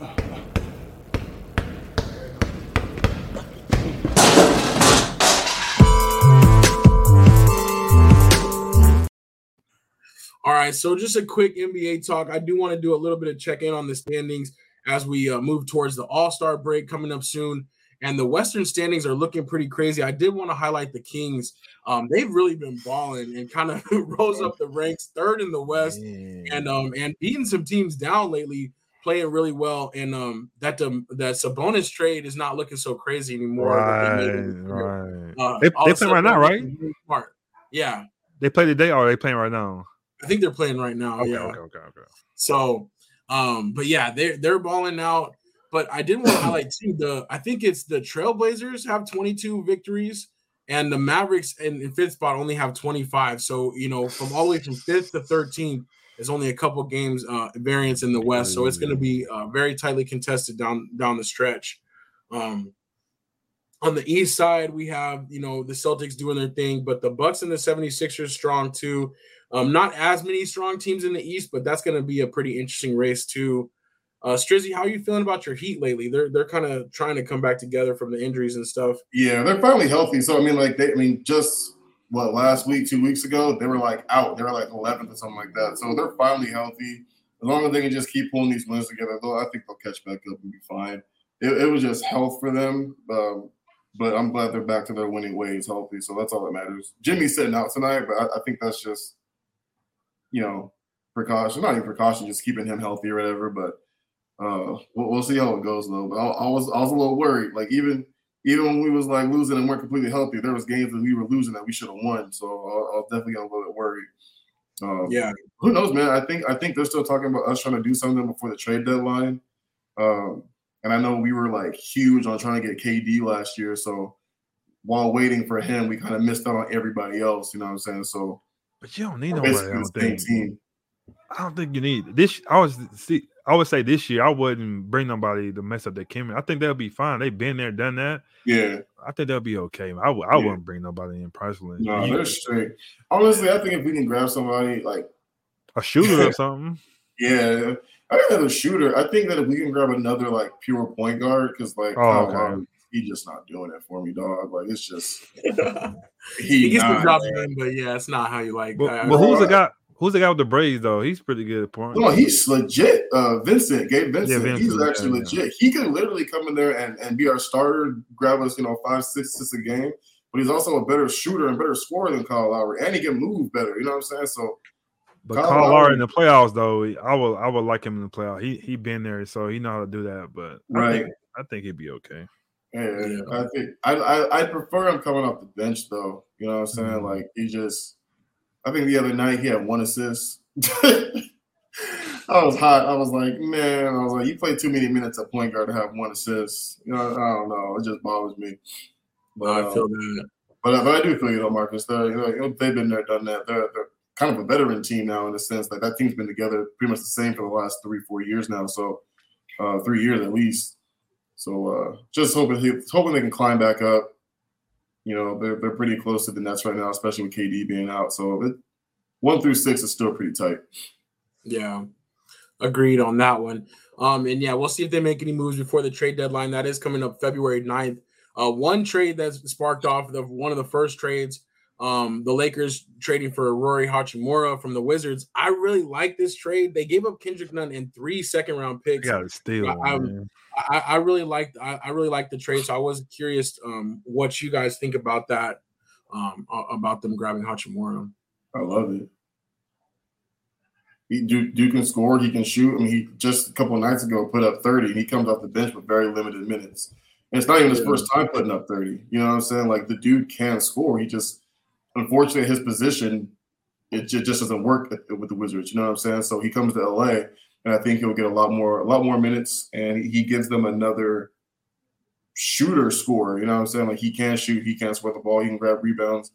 All right, so just a quick NBA talk. I do want to do a little bit of check in on the standings as we uh, move towards the All Star break coming up soon. And the Western standings are looking pretty crazy. I did want to highlight the Kings. Um, they've really been balling and kind of rose up the ranks, third in the West, Man. and um and beating some teams down lately, playing really well. And um that the that Sabonis trade is not looking so crazy anymore. that they right, right. Uh, They- all they of play right now, right? Smart. Yeah, They play today, or are they playing right now? I think they're playing right now. Okay, yeah. okay, okay, okay. So, um, but yeah, they're they're balling out. But I did want to highlight too the I think it's the Trailblazers have 22 victories, and the Mavericks in, in fifth spot only have 25. So you know, from all the way from fifth to 13th is only a couple games uh variance in the West. So it's going to be uh, very tightly contested down down the stretch. Um, on the east side, we have you know the Celtics doing their thing, but the Bucks and the 76ers strong too. Um, not as many strong teams in the East, but that's going to be a pretty interesting race too. Uh, Strizzy, how are you feeling about your Heat lately? They're they're kind of trying to come back together from the injuries and stuff. Yeah, they're finally healthy. So I mean, like they, I mean, just what last week, two weeks ago, they were like out. They were like 11th or something like that. So they're finally healthy. As long as they can just keep pulling these wins together, though, I think they'll catch back up and be fine. It, it was just health for them, um, but I'm glad they're back to their winning ways, healthy. So that's all that matters. Jimmy's sitting out tonight, but I, I think that's just, you know, precaution. Not even precaution, just keeping him healthy or whatever. But uh, we'll, we'll see how it goes though. But I, I was I was a little worried. Like even even when we was like losing and weren't completely healthy, there was games that we were losing that we should have won. So I, I was definitely a little bit worried. Um, Yeah, who knows, man? I think I think they're still talking about us trying to do something before the trade deadline. Um, and I know we were like huge on trying to get KD last year. So while waiting for him, we kind of missed out on everybody else. You know what I'm saying? So But you don't need nobody. I don't think. team. I don't think you need this. I was see. I would say this year I wouldn't bring nobody to mess up their chemistry. I think they'll be fine. They've been there, done that. Yeah, I think they'll be okay. I w- I Yeah. wouldn't bring nobody in personally. no, You- they're straight. Honestly, I think if we can grab somebody like a shooter or something. Yeah, I think another shooter. I think that if we can grab another like pure point guard, because like Oh, okay. Lowry, he just not doing it for me, dog. Like it's just he, he, gets the not, job man. done, but yeah, it's not how you like. But, I- but who's the guy? Who's the guy with the braids though? He's pretty good at point. No, he's legit. Uh, Vincent, Gabe Vincent, Vincent, he's yeah, actually yeah. legit. He can literally come in there and, and be our starter, grab us, you know, five, six assists a game. But he's also a better shooter and better scorer than Kyle Lowry, and he can move better. You know what I'm saying? So But Kyle Kyle Lowry- Lowry in the playoffs, though, I would I would like him in the playoffs. He he been there, so he know how to do that. But I Right. think I think he'd be okay. Yeah, Yeah. I think I, I I prefer him coming off the bench though. You know what I'm saying? Mhm. Like he just I think the other night he had one assist. I was hot. I was like, man, I was like, you play too many minutes at point guard to have one assist. You know, I don't know. It just bothers me. But, I um, feel that. but, but I do feel you know, Marcus. They're, you know, they've been there, done that. They're, they're kind of a veteran team now in a sense that that team's been together pretty much the same for the last three, four years now. So uh, three years at least. So uh, just hoping he, hoping they can climb back up. You know, they're they're pretty close to the Nets right now, especially with KD being out. So it, one through six is still pretty tight. Yeah. Agreed on that one. Um, and yeah, we'll see if they make any moves before the trade deadline. That is coming up February 9th. Uh, one trade that's sparked off the one of the first trades, um, the Lakers trading for Rui Hachimura from the Wizards. I really like this trade. They gave up Kendrick Nunn and three second round picks. Yeah, steal. I- I'm- I, I really liked I, I really liked the trade. So I was curious um, what you guys think about that, um, about them grabbing Hachimura. I love it. He Duke, Duke can score. He can shoot. I mean, he just a couple of nights ago put up thirty. And he comes off the bench with very limited minutes. And it's not even his Yeah. first time putting up thirty. You know what I'm saying? Like the dude can score. He just, unfortunately, his position, it just doesn't work with the Wizards. You know what I'm saying? So he comes to LA, and I think he'll get a lot more, a lot more minutes, and he- gives them another shooter scorer. You know what I'm saying? Like he can shoot. He can score the ball. He can grab rebounds.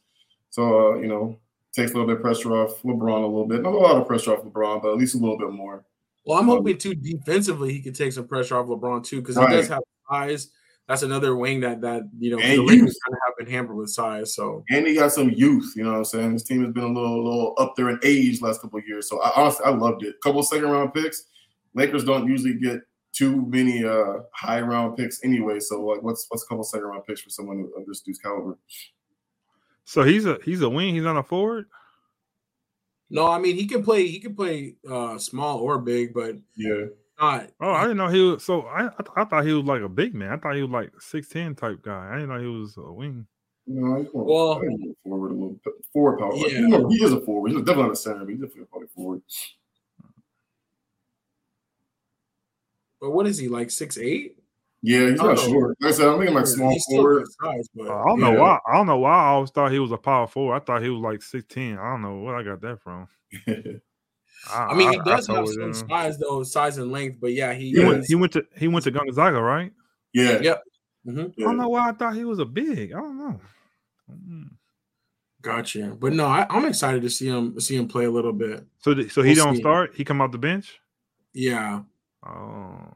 So uh, you know, takes a little bit of pressure off LeBron a little bit. Not a lot of pressure off LeBron, but at least a little bit more. Well, I'm hoping too defensively he could take some pressure off LeBron too because Right. he does have size. That's another wing that that you know And the Lakers youth. kind of have been hampered with size. So And he got some youth, you know what I'm saying? His team has been a little little up there in age last couple of years. So I honestly I loved it. Couple of second round picks. Lakers don't usually get too many uh high round picks anyway. So like what's what's a couple second round picks for someone of this dude's caliber? So he's a he's a wing. He's not a forward. no, I mean he can play he can play uh small or big, but Yeah. Not. Oh, I didn't know he was. So I I, th- I thought he was like a big man. I thought he was like six ten type guy. I didn't know he was a wing. No, he's more, Well- he's forward a little bit. Forward power. Yeah. He's more- he is a forward. He's definitely not a center, but he's definitely probably forward. But what is he like six eight? Yeah, he's not short. Like I said, I'm thinking like small He's forward. good size, but Uh, I don't know Yeah. why. I don't know why I always thought he was a power forward. I thought he was like six ten. I don't know where I got that from. I, I mean he does I have some didn't. size though, size and length. But yeah, he, He went. He went to. He went to Gonzaga, right? yeah. Yep. Mhm. I don't know why I thought he was a big. I don't know. Mm. Gotcha. But no, I, I'm excited to see him see him play a little bit. So, th- so he We'll don't see. start. He come off the bench. Yeah. Oh,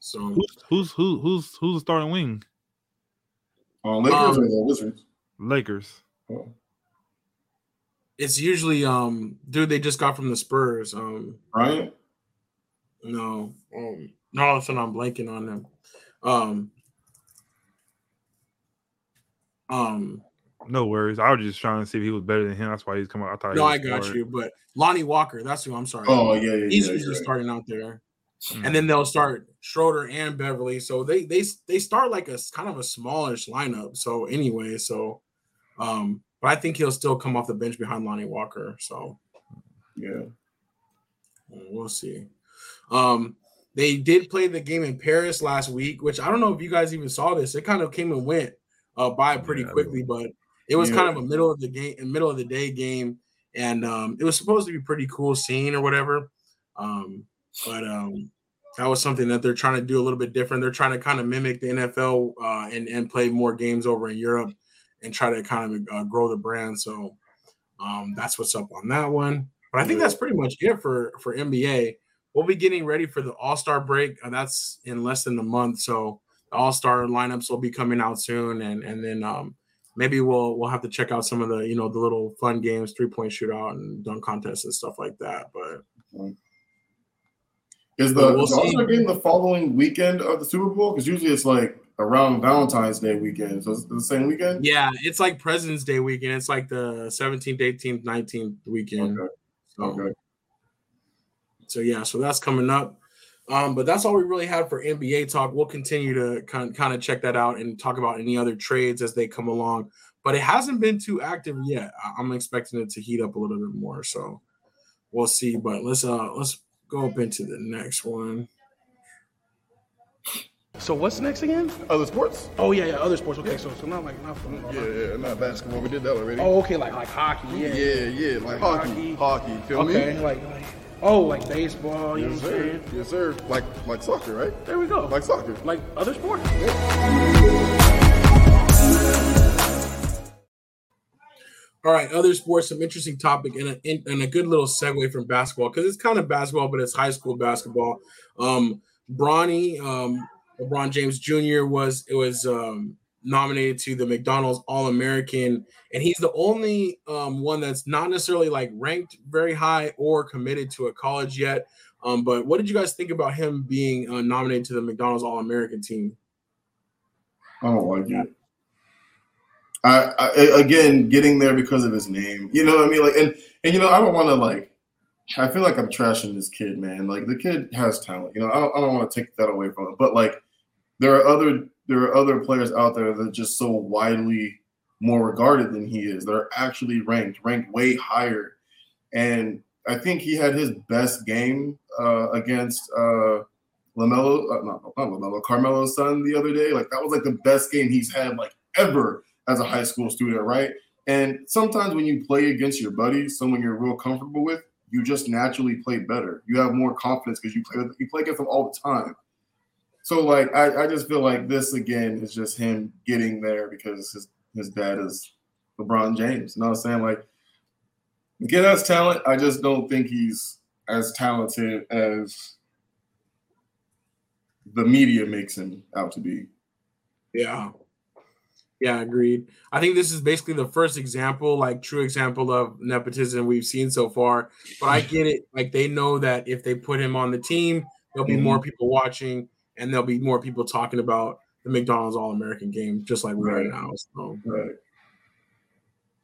So who's who's who, who's who's the starting wing? On Lakers Um, or the Wizards? Lakers. Oh, it's usually um dude they just got from the Spurs. Um Bryant? no, um no all of a sudden I'm blanking on them. Um um No worries. I was just trying to see if he was better than him. That's why he's coming. I thought. no, I got forward. you, but Lonnie Walker, that's who I'm sorry. Oh, yeah, yeah, He's yeah. usually you're starting out there. Mm. And then they'll start Schroeder and Beverley. So they they they start like a kind of a smallish lineup. So anyway, so um but I think he'll still come off the bench behind Lonnie Walker. So Yeah. We'll see. Um, they did play the game in Paris last week, which I don't know if you guys even saw this. It kind of came and went uh, by pretty Yeah. quickly, but it was Yeah. kind of a middle of the game, middle of the day game, and um, it was supposed to be pretty cool scene or whatever. Um, but um, that was something that they're trying to do a little bit different. They're trying to kind of mimic the NFL uh, and and play more games over in Europe and try to kind of uh, grow the brand. So um, that's what's up on that one. But I think that's pretty much it for for NBA. We'll be getting ready for the All Star break. and that's in less than a month. So the All Star lineups will be coming out soon, and and then um, maybe we'll we'll have to check out some of the you know the little fun games, three point shootout and dunk contests and stuff like that. But Is the, But we'll the All-Star game the following weekend of the Super Bowl? Because usually it's like around Valentine's Day weekend. So it's the same weekend? yeah, it's like President's Day weekend. It's like the 17th, 18th, 19th weekend. Okay. So, Okay. so yeah, so that's coming up. Um, but that's all we really had for NBA talk. We'll continue to kind kind of check that out and talk about any other trades as they come along. But it hasn't been too active yet. I'm expecting it to heat up a little bit more. So we'll see. But let's uh let's go up into the next one. So what's next again? Other sports? Oh yeah, yeah, other sports. Okay, so so not like not football. Yeah, yeah, not basketball. We did that already. Oh, okay, like like hockey. Yeah, yeah, yeah, like hockey, hockey. Feel okay, me? like like oh, like baseball. You Yes, know what I'm sir. saying? Yes, sir. Like like soccer, right? There we go. Like soccer. like other sports. All right, other sports, some interesting topic and a, and a good little segue from basketball because it's kind of basketball, but it's high school basketball. Um, Bronny, um, LeBron James Jr. was it was um, nominated to the McDonald's All American, and he's the only um, one that's not necessarily like ranked very high or committed to a college yet. Um, but what did you guys think about him being uh, nominated to the McDonald's All American team? I don't like it. I, I again getting there because of his name. You know what I mean? Like and and you know I don't want to like. I feel like I'm trashing this kid, man. Like the kid has talent. You know I don't, I don't want to take that away from him. But like there are other there are other players out there that are just so widely more regarded than he is. They're actually ranked ranked way higher, and I think he had his best game uh, against. Uh, Lamelo, uh, not, not Lamelo, Carmelo's son the other day. Like that was like the best game he's had like ever as a high school student, right? And sometimes when you play against your buddies, someone you're real comfortable with, you just naturally play better. You have more confidence because you play with, you play against them all the time. So like I, I just feel like this again is just him getting there because his his dad is LeBron James. You know what I'm saying? Like the kid has talent. I just don't think he's as talented as the media makes him out to be. Yeah. Yeah, agreed. I think this is basically the first example, like true example of nepotism we've seen so far. But I get it. Like they know that if they put him on the team, there'll be mm-hmm. more people watching and there'll be more people talking about the McDonald's All American game, just like we are Right. now. So Right.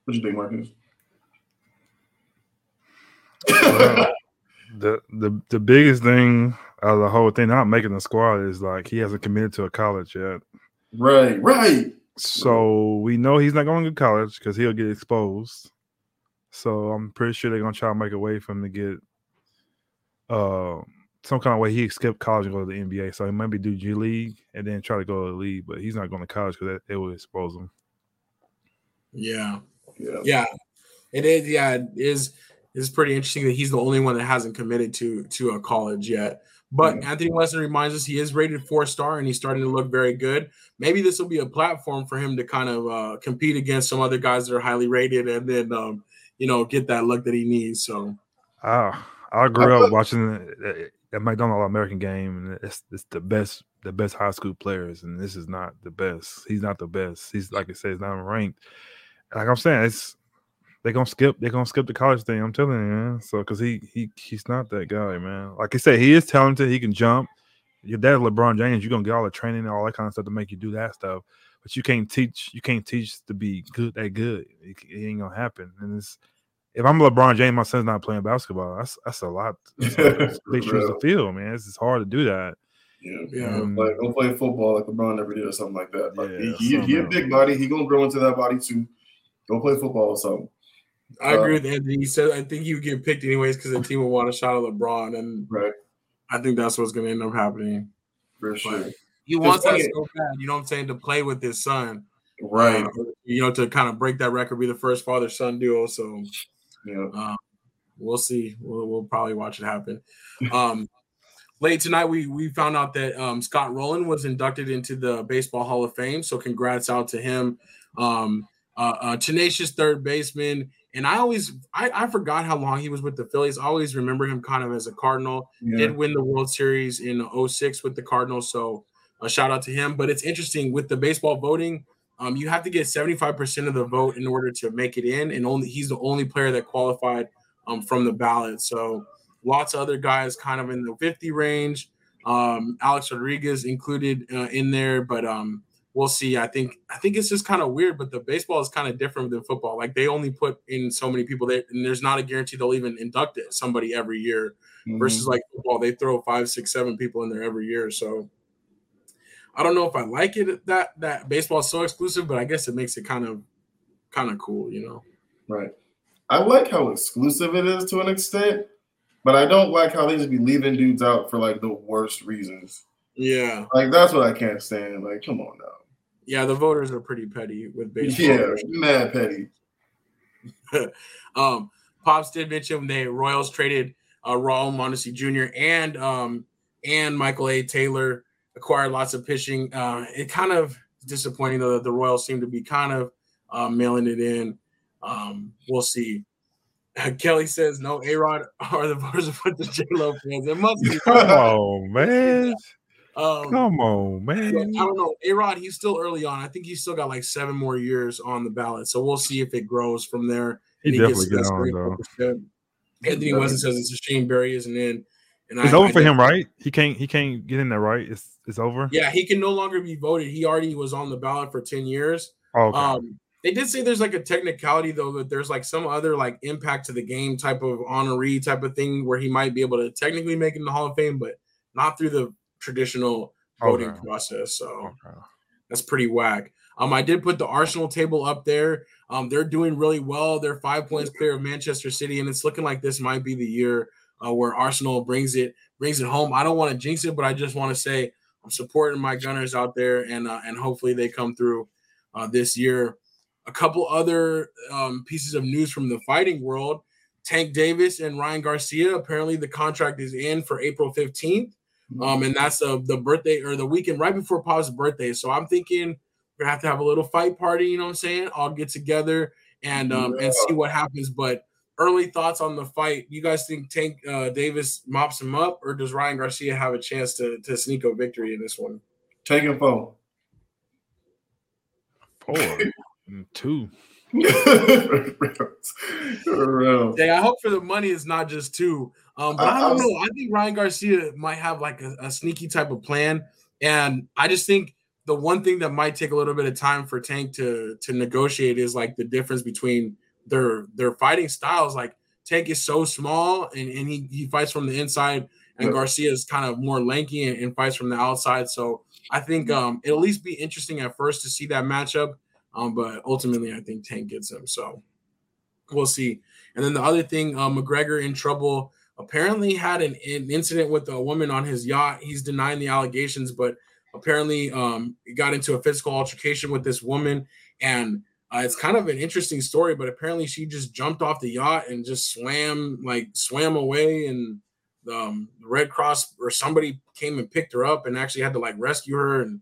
What you think, Marcus? Well, the the the biggest thing out of the whole thing, not making the squad, is like he hasn't committed to a college yet. right, right. So we know he's not going to college because he'll get exposed. So I'm pretty sure they're gonna try to make a way for him to get uh some kind of way he skip college and go to the NBA. So he might be do G League and then try to go to the league, but he's not going to college because it will expose him. yeah. Yeah. Yeah. It is, yeah, it is it's pretty interesting that he's the only one that hasn't committed to to a college yet. But Mhm. Anthony Weston reminds us he is rated four star and he's starting to look very good. Maybe this will be a platform for him to kind of uh, compete against some other guys that are highly rated and then um, you know get that look that he needs. So Ah, I grew up watching the McDonald American game, and it's it's the best the best high school players, and this is not the best. He's not the best. He's like I said, he's not ranked. Like I'm saying, it's they're gonna skip they're gonna skip the college thing. I'm telling you, man. So because he he he's not that guy, man. Like I said, he is talented. He can jump. Your dad, LeBron James, you're gonna get all the training and all that kind of stuff to make you do that stuff. But you can't teach. You can't teach to be good. That good. It, it ain't gonna happen. And it's if I'm LeBron James, my son's not playing basketball. That's that's a lot. That's a lot of big shoes to fill, man. It's, it's hard to do that. Yeah. yeah. Um, Like go play football like LeBron never did or something like that. Like, Yeah, he, he, he a big body. He gonna grow into that body too. Go play football or something. I agree with Anthony. He said I think he would get picked anyways because the team would want a shot at LeBron, and Right. I think that's what's going to end up happening. For sure. He wants that so bad. You know what I'm saying? To play with his son, Right. Uh, you know, to kind of break that record, be the first father son duo. So Yeah. we'll see. We'll, we'll probably watch it happen. Um, late tonight, we we found out that um, Scott Rolen was inducted into the Baseball Hall of Fame. So congrats out to him. Um, uh, uh, tenacious third baseman. And I always, I, I forgot how long he was with the Phillies. I always remember him kind of as a Cardinal. Yeah. Did win the World Series in 06 with the Cardinals. So a shout out to him. But it's interesting with the baseball voting. Um, you have to get 75% of the vote in order to make it in, and only he's the only player that qualified um, from the ballot. So lots of other guys kind of in the 50 range. Um, Alex Rodriguez included uh, in there, but um, we'll see. I think I think it's just kind of weird, but the baseball is kind of different than football. Like they only put in so many people there, and there's not a guarantee they'll even induct it, somebody every year. Mhm. Versus like football, they throw five, six, seven people in there every year. So I don't know if I like it that that baseball is so exclusive, but I guess it makes it kind of kind of cool, you know. Right. I like how exclusive it is to an extent, But I don't like how they just be leaving dudes out for like the worst reasons. Yeah, Like that's what I can't stand. Like, come on now. yeah. The voters are pretty petty with baseball. Yeah, mad petty. um, Pops did mention the Royals traded uh, Raul Mondesi Jr. and um, and Michael A. Taylor acquired lots of pitching. Uh, it kind of disappointing though that the Royals seem to be kind of uh, mailing it in. Um, we'll see. Kelly says no. A Rod are the voters of what the J Lo fans. It must be. Come on, man. Um, Come on, man. I don't know. A Rod, he's still early on. I think he's still got like seven more years on the ballot. So we'll see if it grows from there. He and definitely to get on though. Anthony Weston says it's a shame Barry isn't in. And It's I- over I for him, right? He can't. He can't get in there, right? It's it's over. Yeah, he can no longer be voted. He already was on the ballot for 10 years. Oh, okay. Um, they did say there's like a technicality though that there's like some other like impact to the game type of honoree type of thing where he might be able to technically make it in the Hall of Fame, but not through the traditional voting Okay. process. So okay. that's pretty whack. Um, I did put the Arsenal table up there. Um, they're doing really well. They're five points clear of Manchester City, and it's looking like this might be the year uh, where Arsenal brings it brings it home. I don't want to jinx it, but I just want to say I'm supporting my Gunners out there, and uh, and hopefully they come through uh, this year. A couple other um, pieces of news from the fighting world: Tank Davis and Ryan Garcia. Apparently, the contract is in for April 15th um, and that's the the birthday or the weekend right before Pop's birthday. So I'm thinking we're gonna have to have a little fight party. You know what I'm saying? All get together and um and see what happens. But early thoughts on the fight. You guys think Tank uh, Davis mops him up, or does Ryan Garcia have a chance to to sneak a victory in this one? Taking phone. Four, and two. Real. Yeah, I hope for the money it's not just two. Um, but I- I, I don't was- know. I think Ryan Garcia might have like a, a sneaky type of plan, and I just think the one thing that might take a little bit of time for Tank to to negotiate is like the difference between their their fighting styles. Like Tank is so small and, and he he fights from the inside, and Yeah. Garcia is kind of more lanky and, and fights from the outside. So I think um it'll at least be interesting at first to see that matchup. Um, but ultimately, I think Tank gets him. So we'll see. And then the other thing, uh, McGregor in trouble. Apparently had an, an incident with a woman on his yacht. He's denying the allegations, but apparently um, he got into a physical altercation with this woman, and uh, it's kind of an interesting story. But apparently, she just jumped off the yacht and just swam like swam away, and um, the Red Cross or somebody came and picked her up and actually had to like rescue her. And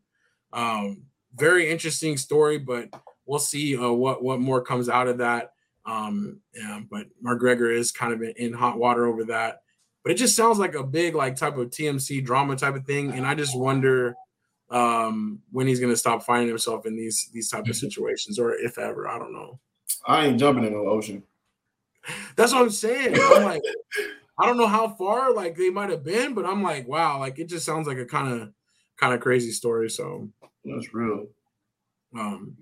um, very interesting story, but we'll see uh, what what more comes out of that. Um, yeah, but McGregor is kind of in, in hot water over that. But it just sounds like a big like type of TMC drama type of thing, and I just wonder um when he's gonna stop finding himself in these these type of situations, or if ever. I don't know. I ain't jumping in the ocean. That's what I'm saying. I'm like, I don't know how far like they might have been, but I'm like, wow, like it just sounds like a kind of kind of crazy story. So That's real. Um,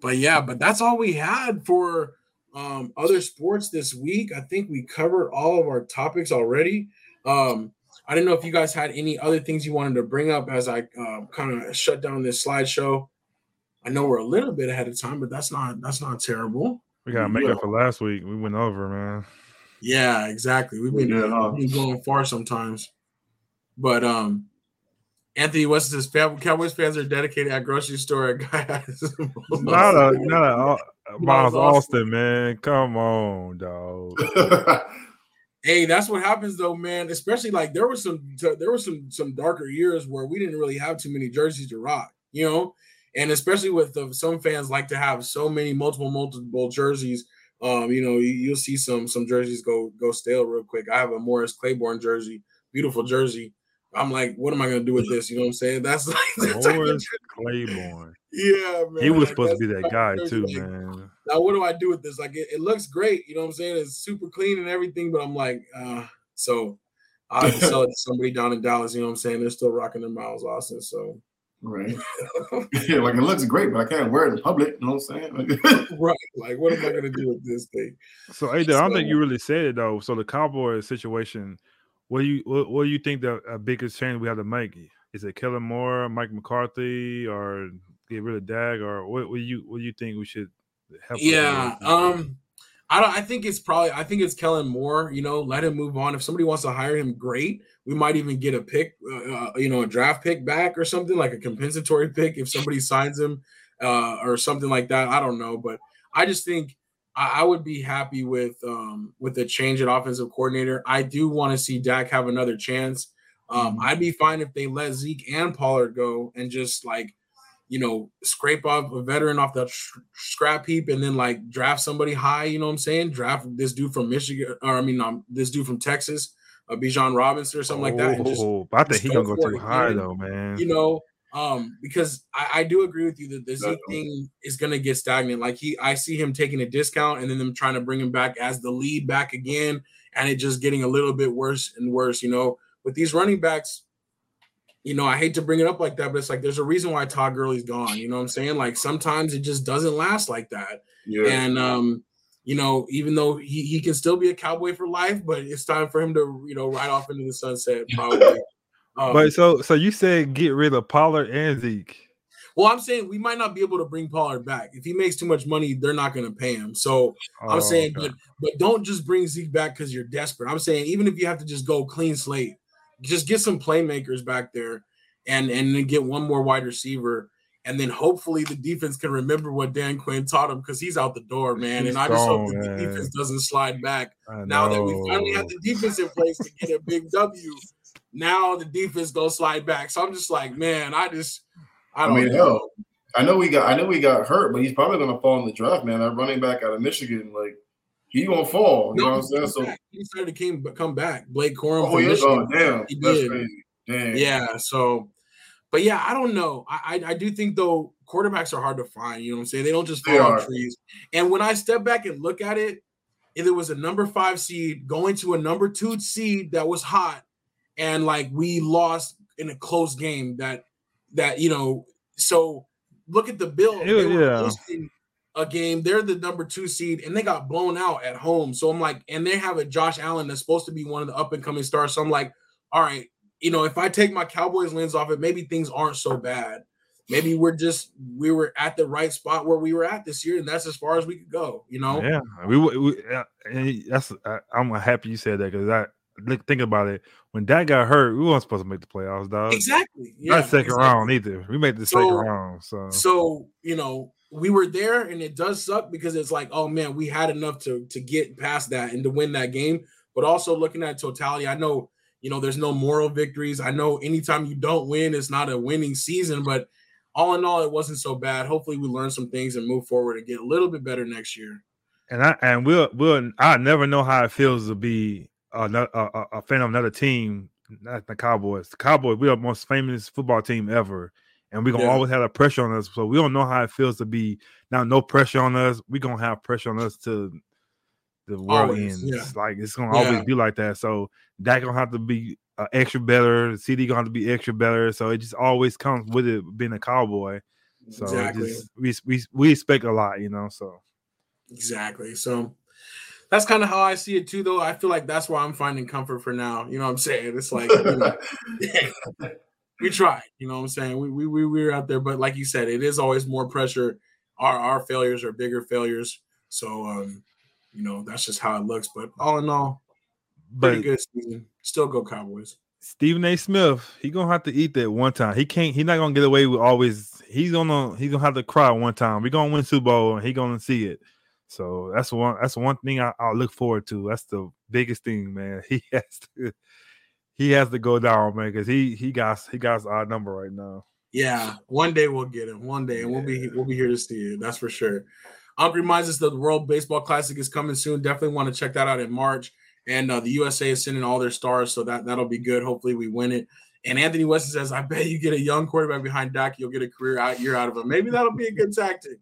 but yeah, but that's all we had for um, other sports this week. I think we covered all of our topics already. Um, I didn't know if you guys had any other things you wanted to bring up as I um, kind of shut down this slideshow. I know we're a little bit ahead of time, but that's not that's not terrible. We gotta make up for last week. We went over, man. Yeah, exactly. We've been, Yeah, we've been going far sometimes. But um Anthony West says Cowboys fans are dedicated at grocery store. A guy has- Not a not a uh, Miles Miles Austin. Austin, man. Come on, dog. Hey, that's what happens though, man. Especially like there was some there were some some darker years where we didn't really have too many jerseys to rock, you know, and especially with the, some fans like to have so many multiple multiple jerseys. Um, you know, you, you'll see some some jerseys go go stale real quick. I have a Morris Claiborne jersey, beautiful jersey. I'm like, what am I gonna do with this? You know what I'm saying? That's like the type of Morris jer- Claiborne. yeah, man. He was like, supposed to be that guy of too, like, man. now what do I do with this? Like it, it looks great, you know what I'm saying? It's super clean and everything, but I'm like, uh, so I have to sell it to somebody down in Dallas, you know what I'm saying? They're still rocking their Miles Austin. So right. yeah, like it looks great, but I can't wear it in public. You know what I'm saying? right, like what am I gonna do with this thing? So, hey, I don't think you really said it though. So the Cowboys situation, what do you what, what do you think the uh, biggest change we have to make? Is it Kellen Moore, Mike McCarthy, or get rid of Dak, or what? What do you what do you think we should help? Yeah, um, I don't. I think it's probably. I think it's Kellen Moore. You know, let him move on. If somebody wants to hire him, great. We might even get a pick, uh, uh, you know, a draft pick back or something like a compensatory pick if somebody signs him uh, or something like that. I don't know, but I just think I, I would be happy with um, with a change in offensive coordinator. I do want to see Dak have another chance. Um, mm-hmm. I'd be fine if they let Zeke and Pollard go and just like you know, scrape off a veteran off the scrap heap and then like draft somebody high. You know what I'm saying? Draft this dude from Michigan, or I mean, um, this dude from Texas, uh, Bijan Robinson or something oh, like that. Just, oh, I think he gonna go too high though, man. You know, um, because I, I, do agree with you that the Zeke thing is gonna get stagnant. Like he, I see him taking a discount and then them trying to bring him back as the lead back again, and it just getting a little bit worse and worse. You know, with these running backs you know, I hate to bring it up like that, but it's like there's a reason why Todd Gurley's gone. You know what I'm saying? Like sometimes it just doesn't last like that. Yeah. And um, you know, even though he, he can still be a cowboy for life, but it's time for him to, you know, ride off into the sunset, probably. Um, but so so you said get rid of Pollard and Zeke. Well, I'm saying we might not be able to bring Pollard back. If he makes too much money, they're not going to pay him. So oh, I'm saying, okay. but but don't just bring Zeke back because you're desperate. I'm saying even if you have to just go clean slate, just get some playmakers back there and and then get one more wide receiver. And then hopefully the defense can remember what Dan Quinn taught him because he's out the door, man. He's and I just gone, hope the defense doesn't slide back. Now that we finally have the defense in place to get a big W, now the defense go slide back. So I'm just like, man, I just I don't I mean, know. Hell, I know we got I know we got hurt, but he's probably gonna fall in the draft, man. That running back out of Michigan, like he gonna fall. You no, know what I'm saying? So he started to came come back. Blake Corum. Oh, yeah, oh damn, he did. Damn. Yeah. So, but yeah, I don't know. I, I, I do think though quarterbacks are hard to find. You know what I'm saying? They don't just fall on trees. And when I step back and look at it, if it was a number five seed going to a number two seed that was hot, and like we lost in a close game that that you know. So look at the bill. Yeah a game. They're the number two seed, and they got blown out at home. So I'm like, and they have a Josh Allen that's supposed to be one of the up and coming stars. So I'm like, all right, you know, if I take my Cowboys lens off it, maybe things aren't so bad. Maybe we're just we were at the right spot where we were at this year, and that's as far as we could go. You know. Yeah, we, we and that's I'm happy you said that because I think about it. When that got hurt, we weren't supposed to make the playoffs, dog. Exactly. Yeah, Not second exactly. round either. We made the so, second round. So so you know we were there and it does suck because it's like oh man we had enough to to get past that and to win that game but also looking at totality i know you know there's no moral victories i know anytime you don't win it's not a winning season but all in all it wasn't so bad hopefully we learn some things and move forward and get a little bit better next year and i and we'll we'll i never know how it feels to be a, a, a fan of another team not the cowboys the cowboys we are the most famous football team ever and we're gonna yeah. always have that pressure on us. So we don't know how it feels to be now no pressure on us. We're gonna have pressure on us to the world always, ends. Yeah. Like it's gonna yeah. always be like that. So that gonna have to be uh, extra better. The CD gonna have to be extra better. So it just always comes with it being a cowboy. So exactly. just, we we we expect a lot, you know. So exactly. So that's kind of how I see it too, though. I feel like that's where I'm finding comfort for now. You know what I'm saying? It's like you know, we tried. You know what I'm saying? We, we we we were out there, but like you said, it is always more pressure. Our our failures are bigger failures. So um, you know, that's just how it looks. But all in all, pretty but good season. Still go Cowboys. Stephen A. Smith, he gonna have to eat that one time. He can't. He's not gonna get away with always. He's gonna. He's gonna have to cry one time. We're gonna win Super Bowl, and he gonna see it. So that's one. That's one thing I, I look forward to. That's the biggest thing, man. He has to he has to go down, man, because he he got he got our number right now. Yeah, one day we'll get him. One day, and we'll be we'll be here to see you. That's for sure. Unk reminds us that the World Baseball Classic is coming soon. Definitely want to check that out in March. And uh, the USA is sending all their stars, so that that'll be good. Hopefully, we win it. And Anthony Weston says, "I bet you get a young quarterback behind Dak, you'll get a career out year out of him. Maybe that'll be a good tactic.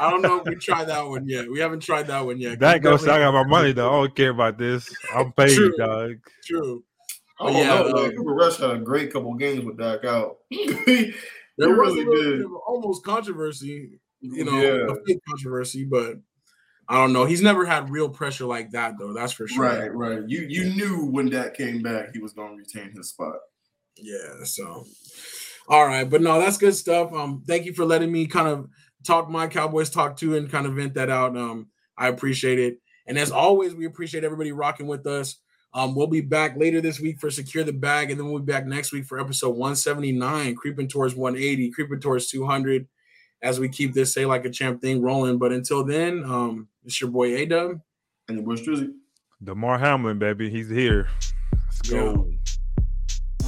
I don't know if we tried that one yet. We haven't tried that one yet. That goes. I got my money though. I don't care about this. I'm paid, True. dog. True. Oh yeah, no, um, Cooper Rush had a great couple games with Dak out. he, there was really a little did. bit of almost controversy, you know, yeah. a big controversy, but I don't know. He's never had real pressure like that, though. That's for sure. Right, right. You you knew when Dak came back, he was going to retain his spot. Yeah. So, all right, but no, that's good stuff. Um, thank you for letting me kind of talk my Cowboys talk to and kind of vent that out. Um, I appreciate it. And as always, we appreciate everybody rocking with us. Um, we'll be back later this week for Secure the Bag, and then we'll be back next week for episode 179, creeping towards 180, creeping towards 200 as we keep this Say Like a Champ thing rolling. But until then, um, it's your boy A Dub. And your boy Strizzy. Damar Hamlin, baby. He's here. Let's go.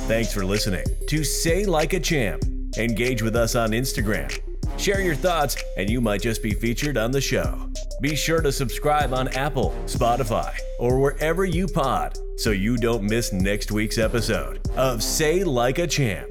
Thanks for listening to Say Like a Champ. Engage with us on Instagram. Share your thoughts, and you might just be featured on the show. Be sure to subscribe on Apple, Spotify, or wherever you pod so you don't miss next week's episode of Say Like a Champ.